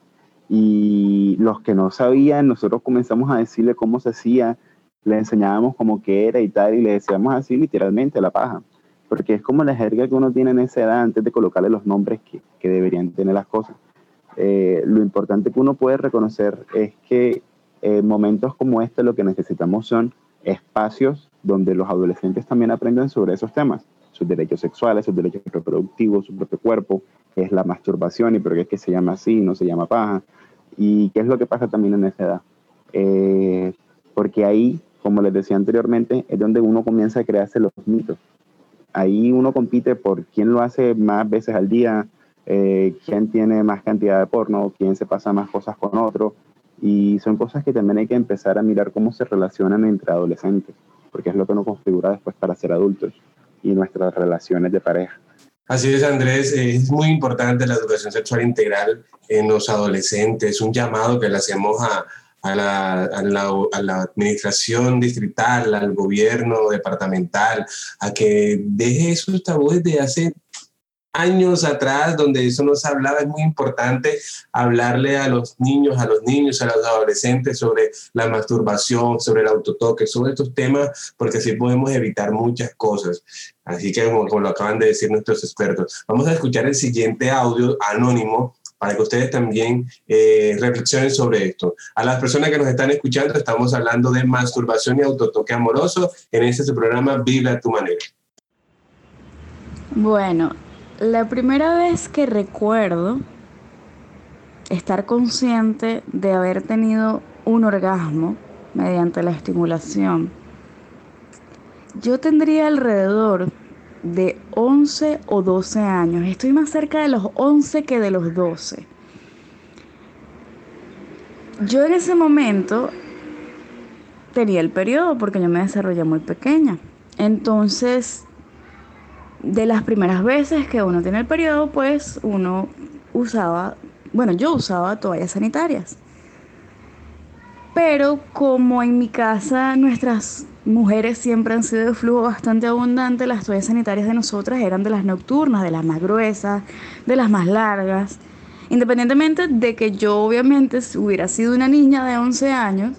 Y los que no sabían, nosotros comenzamos a decirle cómo se hacía, le enseñábamos cómo que era y tal, y le decíamos así literalmente la paja porque es como la jerga que uno tiene en esa edad antes de colocarle los nombres que, deberían tener las cosas. Eh, lo importante que uno puede reconocer es que en momentos como este lo que necesitamos son espacios donde los adolescentes también aprenden sobre esos temas, sus derechos sexuales, sus derechos reproductivos, su propio cuerpo, qué es la masturbación y por qué es que se llama así, no se llama paja, y qué es lo que pasa también en esa edad. Eh, porque ahí, como les decía anteriormente, es donde uno comienza a crearse los mitos. Ahí uno compite por quién lo hace más veces al día, eh, quién tiene más cantidad de porno, quién se pasa más cosas con otro. Y son cosas que también hay que empezar a mirar cómo se relacionan entre adolescentes, porque es lo que nos configura después para ser adultos y nuestras relaciones de pareja. Así es, Andrés, es muy importante la educación sexual integral en los adolescentes, un llamado que le hacemos a, a la, a, la, a, la, administración distrital, al gobierno departamental, a que deje esos tabúes de hace años atrás, donde eso no se hablaba, es muy importante hablarle a los niños, a los niños, a los adolescentes sobre la masturbación, sobre el autotoque, sobre estos temas, porque así podemos evitar muchas cosas. Así que, como, como lo acaban de decir nuestros expertos, vamos a escuchar el siguiente audio anónimo para que ustedes también eh, reflexionen sobre esto. A las personas que nos están escuchando, estamos hablando de masturbación y autotoque amoroso en este programa Vive a tu manera. Bueno, la primera vez que recuerdo estar consciente de haber tenido un orgasmo mediante la estimulación, yo tendría alrededor de 11 o 12 años. Estoy más cerca de los 11 que de los 12. Yo en ese momento tenía el periodo porque yo me desarrollé muy pequeña. Entonces, de las primeras veces que uno tiene el periodo, pues uno usaba, bueno, yo usaba toallas sanitarias. Pero como en mi casa nuestras mujeres siempre han sido de flujo bastante abundante, las toallas sanitarias de nosotras eran de las nocturnas, de las más gruesas, de las más largas. Independientemente de que yo obviamente hubiera sido una niña de 11 años,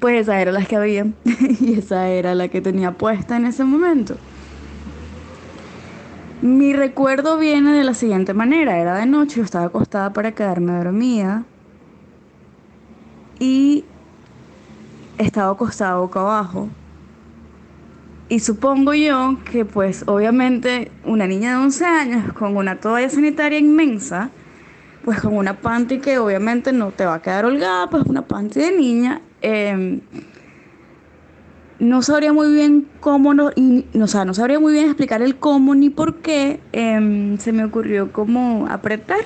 pues esa era la que había [LAUGHS] y esa era la que tenía puesta en ese momento. Mi recuerdo viene de la siguiente manera, era de noche, yo estaba acostada para quedarme dormida y estaba acostada boca abajo y supongo yo que pues obviamente una niña de 11 años con una toalla sanitaria inmensa, pues con una panty que obviamente no te va a quedar holgada, pues una panty de niña, eh, no sabría muy bien cómo, no, y, o sea, no sabría muy bien explicar el cómo ni por qué eh, se me ocurrió como apretar.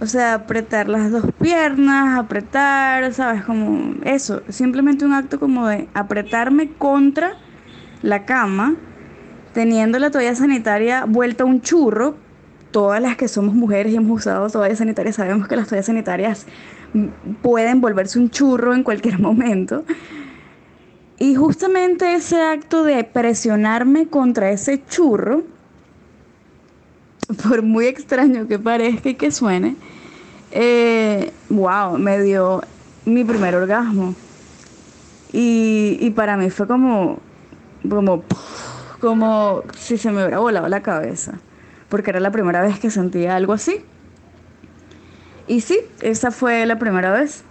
O sea, apretar las dos piernas, apretar, ¿sabes? Como eso, simplemente un acto como de apretarme contra la cama, teniendo la toalla sanitaria vuelta un churro. Todas las que somos mujeres y hemos usado toallas sanitarias sabemos que las toallas sanitarias pueden volverse un churro en cualquier [LAUGHS] momento. Y justamente ese acto de presionarme contra ese churro, por muy extraño que parezca y que suene, eh, wow, me dio mi primer orgasmo. Y, y para mí fue como, como, como si se me hubiera volado la cabeza, porque era la primera vez que sentía algo así. Y sí, esa fue la primera vez.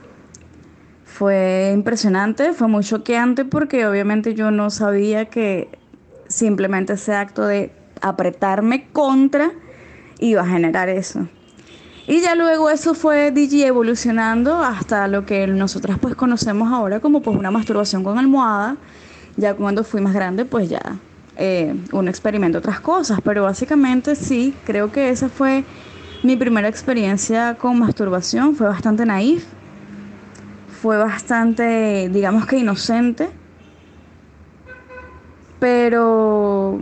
Fue impresionante, fue muy choqueante porque obviamente yo no sabía que simplemente ese acto de apretarme contra iba a generar eso. Y ya luego eso fue DJ evolucionando hasta lo que nosotras pues conocemos ahora como pues una masturbación con almohada, ya cuando fui más grande, pues ya eh, uno experimenta otras cosas, pero básicamente sí, creo que esa fue mi primera experiencia con masturbación, fue bastante naif, fue bastante, digamos que inocente, pero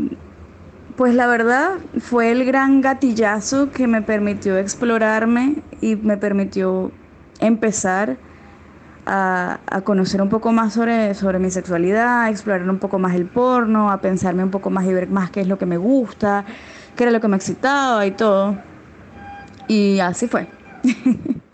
pues la verdad fue el gran gatillazo que me permitió explorarme y me permitió empezar a, conocer un poco más sobre, sobre mi sexualidad, a explorar un poco más el porno, a pensarme un poco más y ver más qué es lo que me gusta, qué era lo que me excitaba y todo. Y así fue. [LAUGHS]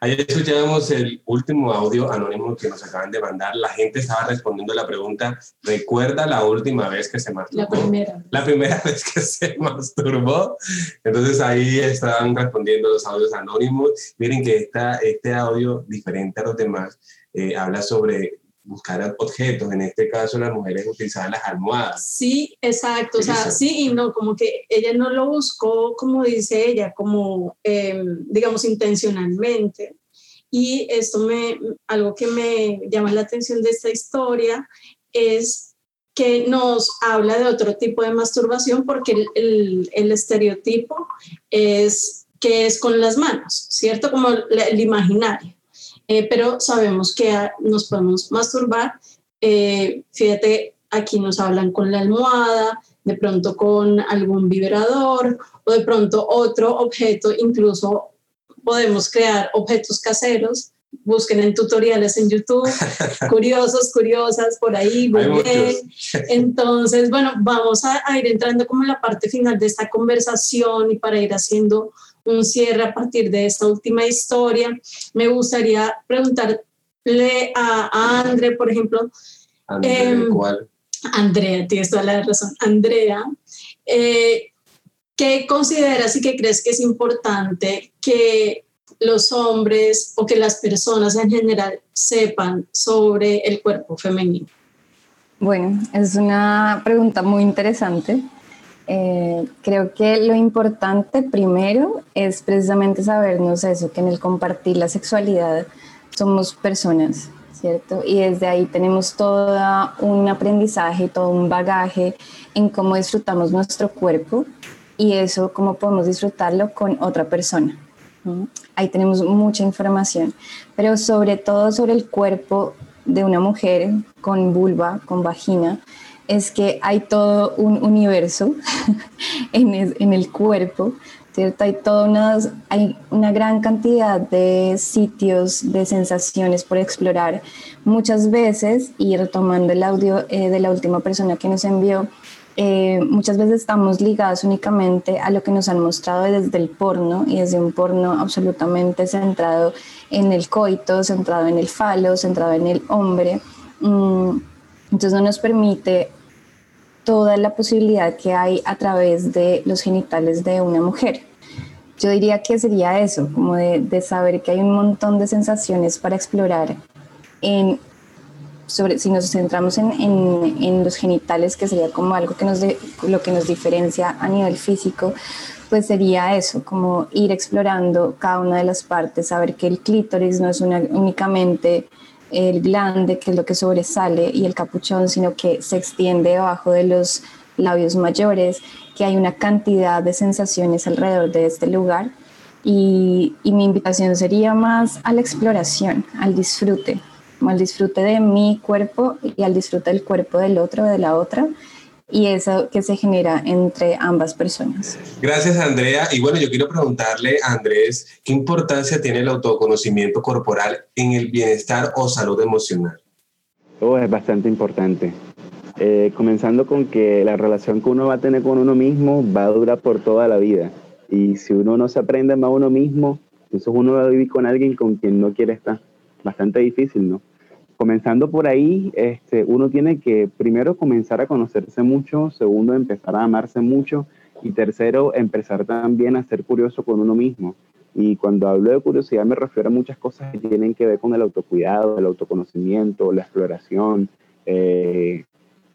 Ayer escuchábamos el último audio anónimo que nos acaban de mandar. La gente estaba respondiendo la pregunta, ¿recuerda la última vez que se masturbó? La primera. La primera [LAUGHS] vez que se masturbó. Entonces ahí estaban respondiendo los audios anónimos. Miren que esta, este audio, diferente a los demás, eh, habla sobre buscar objetos, en este caso las mujeres utilizaban las almohadas. Sí, exacto, o sea, sí y no, como que ella no lo buscó, como dice ella, como, em, digamos, intencionalmente. Y esto me, algo que me llama la atención de esta historia es que nos habla de otro tipo de masturbación porque el, el, estereotipo es que es con las manos, ¿cierto? Como el imaginario. Eh, pero sabemos que nos podemos masturbar. Eh, fíjate, aquí nos hablan con la almohada, de pronto con algún vibrador o de pronto otro objeto, incluso podemos crear objetos caseros. Busquen en tutoriales en YouTube, [LAUGHS] curiosos, curiosas, por ahí, Entonces, bueno, vamos a, a ir entrando como en la parte final de esta conversación y para ir haciendo un cierre a partir de esta última historia. Me gustaría preguntarle a, André, por ejemplo. Andrea, em, ¿cuál? Andrea, tienes toda la razón. Andrea, eh, ¿qué consideras y qué crees que es importante que los hombres o que las personas en general sepan sobre el cuerpo femenino? Bueno, es una pregunta muy interesante eh, creo que lo importante primero es precisamente sabernos eso, que en el compartir la sexualidad somos personas, ¿cierto? Y desde ahí tenemos todo un aprendizaje, todo un bagaje en cómo disfrutamos nuestro cuerpo y eso, cómo podemos disfrutarlo con otra persona. Ahí tenemos mucha información, pero sobre todo sobre el cuerpo de una mujer con vulva, con vagina, es que hay todo un universo [LAUGHS] en, el cuerpo, ¿cierto? Hay, toda hay una gran cantidad de sitios, de sensaciones por explorar. Muchas veces, y retomando el audio eh, de la última persona que nos envió, eh, muchas veces estamos ligados únicamente a lo que nos han mostrado desde el porno y desde un porno absolutamente centrado en el coito, centrado en el falo, centrado en el hombre. Mm, entonces no nos permite toda la posibilidad que hay a través de los genitales de una mujer. Yo diría que sería eso, como de, saber que hay un montón de sensaciones para explorar en, sobre, si nos centramos en, en, los genitales, que sería como algo que nos lo que nos diferencia a nivel físico, pues sería eso, como ir explorando cada una de las partes, saber que el clítoris no es únicamente el glande, que es lo que sobresale, y el capuchón, sino que se extiende debajo de los labios mayores, que hay una cantidad de sensaciones alrededor de este lugar. Y, mi invitación sería más a la exploración, al disfrute, al disfrute de mi cuerpo y al disfrute del cuerpo del otro, de la otra, y eso que se genera entre ambas personas. Gracias, Andrea. Y bueno, yo quiero preguntarle a Andrés, ¿qué importancia tiene el autoconocimiento corporal en el bienestar o salud emocional? Oh, es bastante importante. Eh, comenzando con que la relación que uno va a tener con uno mismo va a durar por toda la vida. Y si uno no se aprende más a uno mismo, entonces uno va a vivir con alguien con quien no quiere estar. Bastante difícil, ¿no? Comenzando por ahí, este, uno tiene que primero comenzar a conocerse mucho, segundo empezar a amarse mucho y tercero empezar también a ser curioso con uno mismo. Y cuando hablo de curiosidad me refiero a muchas cosas que tienen que ver con el autocuidado, el autoconocimiento, la exploración, eh,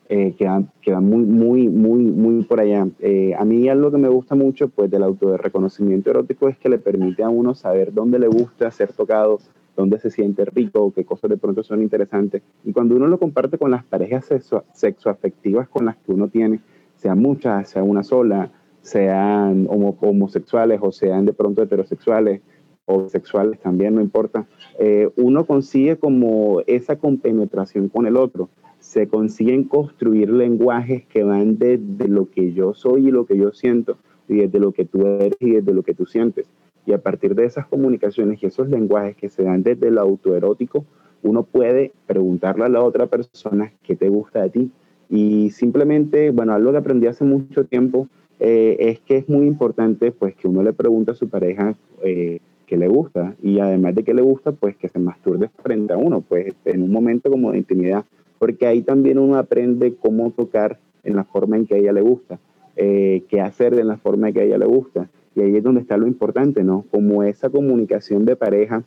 eh, que, van, muy, muy, muy, muy por allá. Eh, a mí algo que me gusta mucho pues, del auto-reconocimiento erótico es que le permite a uno saber dónde le gusta ser tocado, dónde se siente rico, qué cosas de pronto son interesantes. Y cuando uno lo comparte con las parejas sexo, sexoafectivas con las que uno tiene, sean muchas, sea una sola, sean homosexuales o sean de pronto heterosexuales o sexuales también, no importa, eh, uno consigue como esa compenetración con el otro. Se consiguen construir lenguajes que van desde lo que yo soy y lo que yo siento, y desde lo que tú eres y desde lo que tú sientes. Y a partir de esas comunicaciones y esos lenguajes que se dan desde el autoerótico, uno puede preguntarle a la otra persona qué te gusta de ti. Y simplemente, bueno, algo que aprendí hace mucho tiempo eh, es que es muy importante pues que uno le pregunte a su pareja eh, que le gusta y además de que le gusta, pues que se masturbe frente a uno, pues en un momento como de intimidad, porque ahí también uno aprende cómo tocar en la forma en que a ella le gusta, eh, qué hacer en la forma en que a ella le gusta. Y ahí es donde está lo importante, ¿no? Como esa comunicación de pareja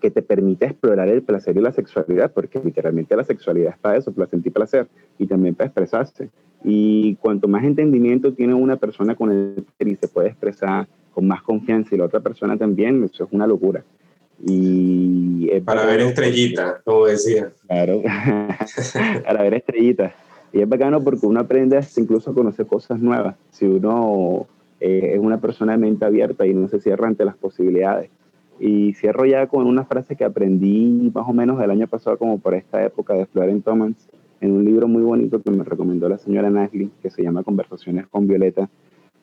que te permite explorar el placer y la sexualidad, porque literalmente la sexualidad es para eso, para sentir placer y también para expresarse. Y cuanto más entendimiento tiene una persona con el y se puede expresar con más confianza y la otra persona también, eso es una locura. Y para ver estrellitas, como decía. Claro, [LAUGHS] para ver estrellitas. Y es bacano porque uno aprende incluso a conocer cosas nuevas. Si uno eh, es una persona de mente abierta y no se cierra ante las posibilidades. Y cierro ya con una frase que aprendí más o menos el año pasado, como por esta época de Florence Thomas, en un libro muy bonito que me recomendó la señora Nagli, que se llama Conversaciones con Violeta,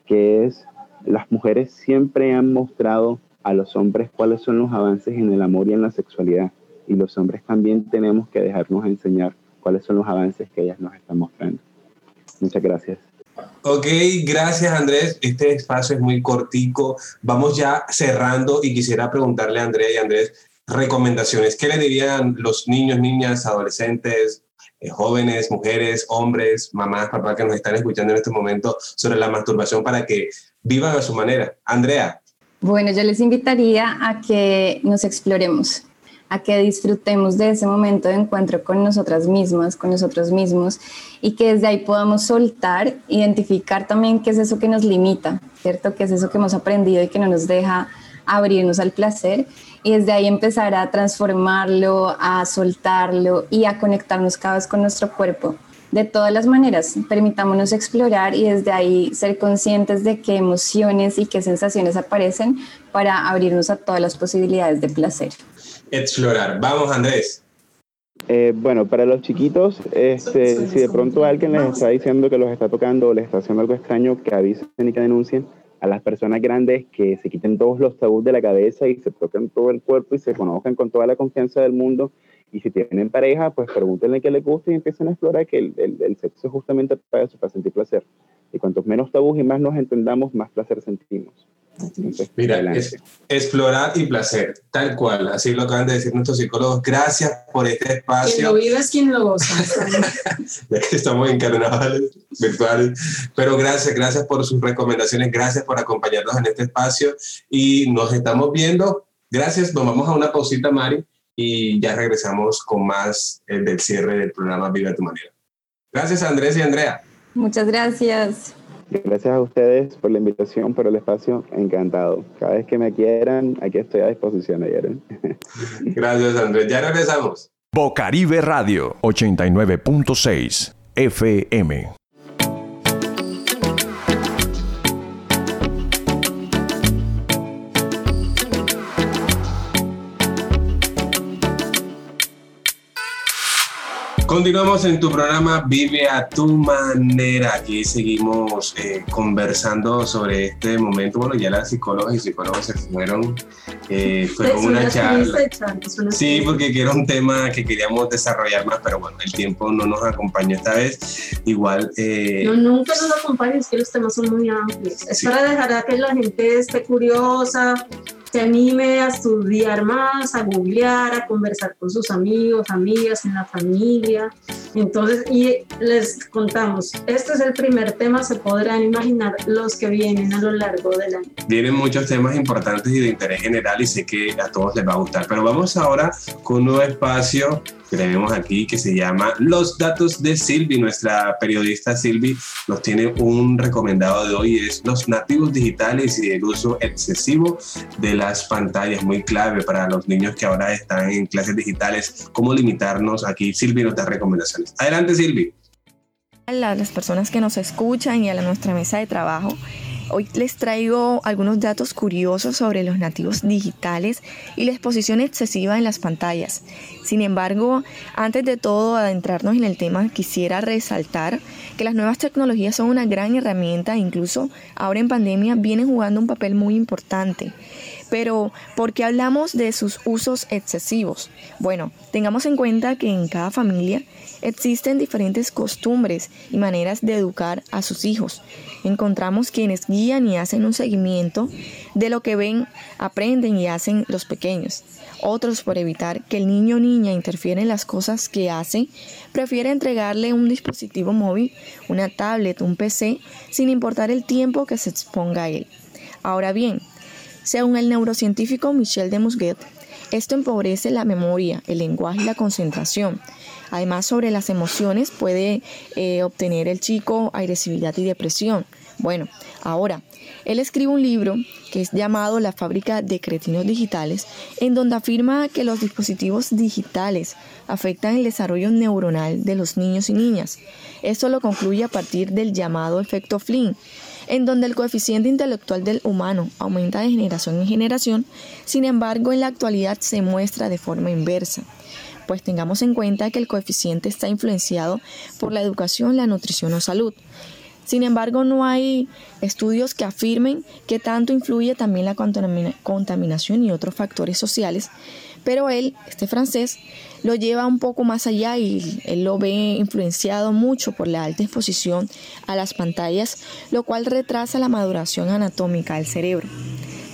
que es, las mujeres siempre han mostrado a los hombres cuáles son los avances en el amor y en la sexualidad, y los hombres también tenemos que dejarnos enseñar cuáles son los avances que ellas nos están mostrando. Muchas gracias. Ok, gracias Andrés. Este espacio es muy cortico. Vamos ya cerrando y quisiera preguntarle a Andrea y Andrés recomendaciones. ¿Qué le dirían los niños, niñas, adolescentes, eh, jóvenes, mujeres, hombres, mamás, papás que nos están escuchando en este momento sobre la masturbación para que vivan a su manera? Andrea. Bueno, yo les invitaría a que nos exploremos, a que disfrutemos de ese momento de encuentro con nosotras mismas, con nosotros mismos, y que desde ahí podamos soltar, identificar también qué es eso que nos limita, ¿cierto? ¿Qué es eso que hemos aprendido y que no nos deja abrirnos al placer? Y desde ahí empezar a transformarlo, a soltarlo y a conectarnos cada vez con nuestro cuerpo. De todas las maneras, permitámonos explorar y desde ahí ser conscientes de qué emociones y qué sensaciones aparecen para abrirnos a todas las posibilidades de placer explorar. Vamos, Andrés. Eh, bueno, para los chiquitos, este, si de pronto alguien les está diciendo que los está tocando o les está haciendo algo extraño, que avisen y que denuncien. A las personas grandes que se quiten todos los tabús de la cabeza y se toquen todo el cuerpo y se conozcan con toda la confianza del mundo. Y si tienen pareja, pues pregúntenle qué les gusta y empiecen a explorar que el, sexo es justamente para eso, para sentir placer. Y cuantos menos tabús y más nos entendamos, más placer sentimos. Mira, es, explorar y placer, tal cual, así lo acaban de decir nuestros psicólogos. Gracias por este espacio. Quien lo vive es quien lo goza. [LAUGHS] ya que estamos en carnavales virtuales, pero gracias, gracias por sus recomendaciones, gracias por acompañarnos en este espacio y nos estamos viendo. Gracias, nos vamos a una pausita, Mari, y ya regresamos con más el eh, del cierre del programa Vive a tu manera. Gracias, Andrés y Andrea. Muchas gracias. Gracias a ustedes por la invitación, por el espacio. Encantado. Cada vez que me quieran, aquí estoy a disposición, ayer. [LAUGHS] Gracias, Andrés. Ya regresamos. Bocaribe Radio 89.6 FM. Continuamos en tu programa Vive a tu manera. Aquí seguimos eh, conversando sobre este momento. Bueno, ya las psicólogas y psicólogos se fueron. Eh, fue una charla. Sí, porque era un tema que queríamos desarrollar más, pero bueno, el tiempo no nos acompañó esta vez. Igual. Eh, no, nunca nos acompaña, es que los temas son muy amplios. Es para dejar a que la gente esté curiosa, se anime a estudiar más, a googlear, a conversar con sus amigos, amigas, en la familia. Entonces, y les contamos, este es el primer tema, se podrán imaginar los que vienen a lo largo del año. Vienen muchos temas importantes y de interés general y sé que a todos les va a gustar, pero vamos ahora con un nuevo espacio que tenemos aquí que se llama Los datos de Silvi. Nuestra periodista Silvi nos tiene un recomendado de hoy, es los nativos digitales y el uso excesivo de las pantallas, muy clave para los niños que ahora están en clases digitales. ¿Cómo limitarnos aquí? Silvi nos da recomendaciones. Adelante, Silvi. A las personas que nos escuchan y a nuestra mesa de trabajo. Hoy les traigo algunos datos curiosos sobre los nativos digitales y la exposición excesiva en las pantallas. Sin embargo, antes de todo adentrarnos en el tema, quisiera resaltar que las nuevas tecnologías son una gran herramienta e incluso ahora en pandemia vienen jugando un papel muy importante. Pero, ¿por qué hablamos de sus usos excesivos? Bueno, tengamos en cuenta que en cada familia existen diferentes costumbres y maneras de educar a sus hijos. Encontramos quienes guían y hacen un seguimiento de lo que ven, aprenden y hacen los pequeños. Otros, por evitar que el niño o niña interfiera en las cosas que hace, prefieren entregarle un dispositivo móvil, una tablet, un PC, sin importar el tiempo que se exponga a él. Ahora bien, según el neurocientífico Michel de Musguet, esto empobrece la memoria, el lenguaje y la concentración. Además, sobre las emociones puede eh, obtener el chico agresividad y depresión. Bueno, ahora, él escribe un libro que es llamado La fábrica de cretinos digitales, en donde afirma que los dispositivos digitales afectan el desarrollo neuronal de los niños y niñas. Esto lo concluye a partir del llamado efecto Flynn, en donde el coeficiente intelectual del humano aumenta de generación en generación, sin embargo en la actualidad se muestra de forma inversa. Pues tengamos en cuenta que el coeficiente está influenciado por la educación, la nutrición o salud. Sin embargo, no hay estudios que afirmen que tanto influye también la contaminación y otros factores sociales, pero él, este francés, lo lleva un poco más allá y él lo ve influenciado mucho por la alta exposición a las pantallas, lo cual retrasa la maduración anatómica del cerebro.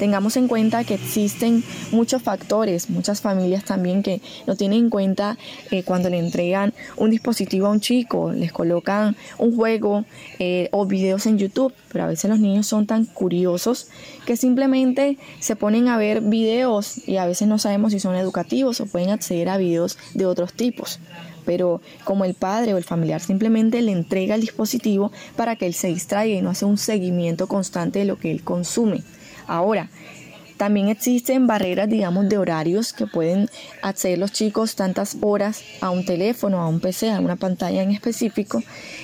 Tengamos en cuenta que existen muchos factores, muchas familias también que no tienen en cuenta eh, cuando le entregan un dispositivo a un chico, les colocan un juego eh, o videos en YouTube, pero a veces los niños son tan curiosos que simplemente se ponen a ver videos y a veces no sabemos si son educativos o pueden acceder a videos de otros tipos pero como el padre o el familiar simplemente le entrega el dispositivo para que él se distraiga y no hace un seguimiento constante de lo que él consume. Ahora, también existen barreras, digamos, de horarios que pueden acceder los chicos tantas horas a un teléfono, a un PC, a una pantalla en específico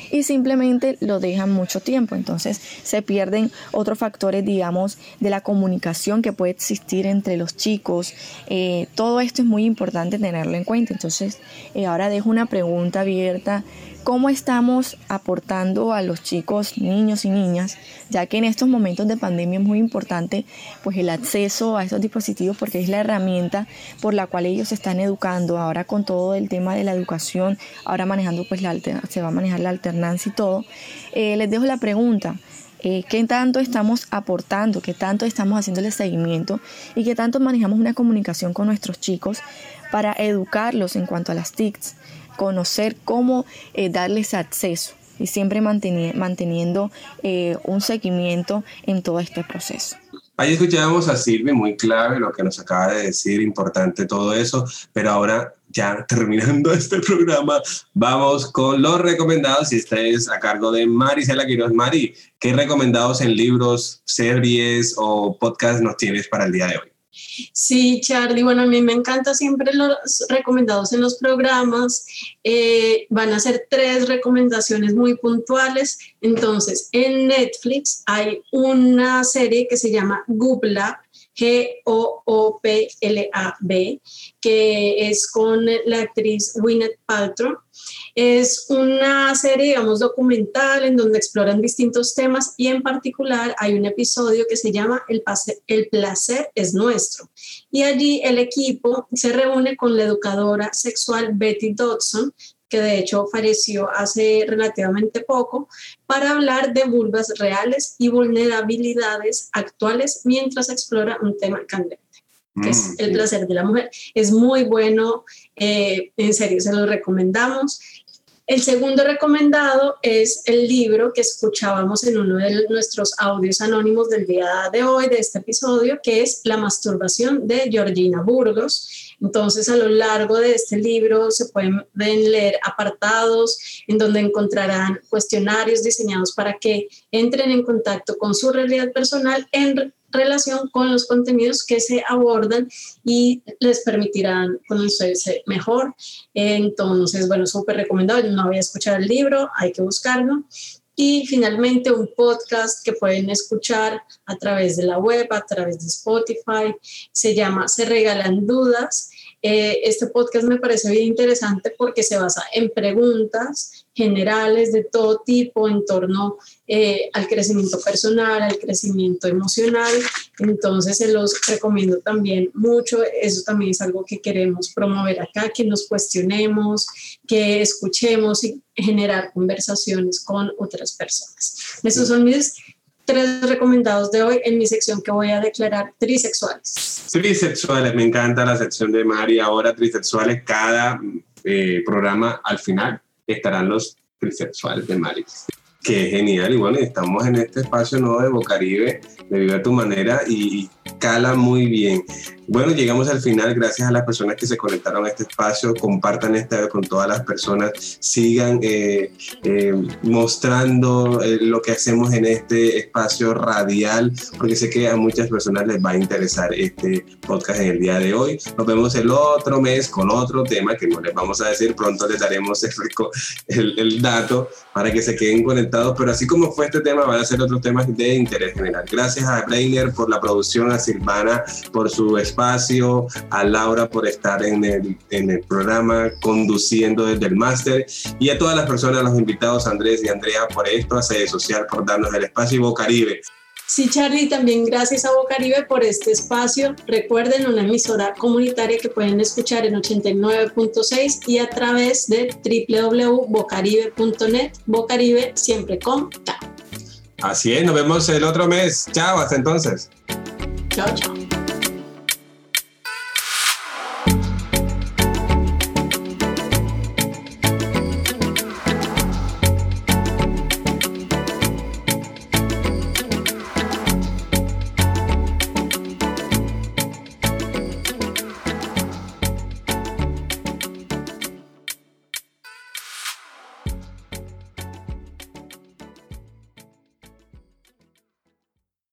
y simplemente lo dejan mucho tiempo. Entonces se pierden otros factores, digamos, de la comunicación que puede existir entre los chicos. Eh, todo esto es muy importante tenerlo en cuenta. Entonces eh, ahora dejo una pregunta abierta cómo estamos aportando a los chicos, niños y niñas, ya que en estos momentos de pandemia es muy importante pues el acceso a estos dispositivos porque es la herramienta por la cual ellos se están educando. Ahora con todo el tema de la educación, ahora manejando pues la se va a manejar la alternancia y todo. Eh, les dejo la pregunta. Eh, qué tanto estamos aportando, qué tanto estamos haciéndole seguimiento y qué tanto manejamos una comunicación con nuestros chicos para educarlos en cuanto a las TICs, conocer cómo eh, darles acceso y siempre manteniendo eh, un seguimiento en todo este proceso. Ahí escuchábamos a Silvia, muy clave lo que nos acaba de decir, importante todo eso, pero ahora ya terminando [LAUGHS] este programa, vamos con los recomendados y este es a cargo de Marisela Quiroz. Mari, ¿qué recomendados en libros, series o podcast nos tienes para el día de hoy? Sí, Charlie, bueno, a mí me encanta siempre los recomendados en los programas. Eh, van a ser tres recomendaciones muy puntuales. Entonces, en Netflix hay una serie que se llama Google G-O-O-P-L-A-B, que es con la actriz Gwyneth Paltrow. Es una serie, digamos, documental en donde exploran distintos temas y en particular hay un episodio que se llama el placer es nuestro. Y allí el equipo se reúne con la educadora sexual Betty Dodson, que de hecho falleció hace relativamente poco, para hablar de vulvas reales y vulnerabilidades actuales mientras explora un tema candente que es mm, el placer de la mujer. Es muy bueno, eh, en serio, se lo recomendamos. El segundo recomendado es el libro que escuchábamos en uno de nuestros audios anónimos del día de hoy, de este episodio, que es La masturbación de Georgina Burgos. Entonces, a lo largo de este libro se pueden leer apartados en donde encontrarán cuestionarios diseñados para que entren en contacto con su realidad personal en relación con los contenidos que se abordan y les permitirán conocerse mejor. Entonces, bueno, súper recomendado. no había escuchado el libro, hay que buscarlo. Y finalmente un podcast que pueden escuchar a través de la web, a través de Spotify. Se llama Se Regalan Dudas. Eh, este podcast me parece bien interesante porque se basa en preguntas generales de todo tipo en torno eh, al crecimiento personal, al crecimiento emocional. Entonces se los recomiendo también mucho. Eso también es algo que queremos promover acá, que nos cuestionemos, que escuchemos y generar conversaciones con otras personas. Esos son mis tres recomendados de hoy en mi sección que voy a declarar trisexuales. Trisexuales, me encanta la sección de Mari. Ahora trisexuales, cada eh, programa al final estarán los trisexuales de Mari. Qué genial. Y bueno, estamos en este espacio nuevo de Bocaribe, de Viva tu Manera, y cala muy bien. Bueno, llegamos al final. Gracias a las personas que se conectaron a este espacio. Compartan esta con todas las personas. Sigan eh, eh, mostrando eh, lo que hacemos en este espacio radial, porque sé que a muchas personas les va a interesar este podcast en el día de hoy. Nos vemos el otro mes con otro tema que no les vamos a decir. Pronto les daremos el, el dato para que se queden conectados. Pero así como fue este tema, van a ser otros temas de interés general. Gracias a Brainer por la producción, a Silvana por su espacio a Laura por estar en el, en el programa conduciendo desde el máster y a todas las personas, los invitados Andrés y Andrea por esto, a Sede Social por darnos el espacio y Bocaribe. Sí, Charlie, también gracias a Bocaribe por este espacio. Recuerden una emisora comunitaria que pueden escuchar en 89.6 y a través de www.bocaribe.net. Bocaribe siempre con K. Así es, nos vemos el otro mes. Chao, hasta entonces. Chao, chao.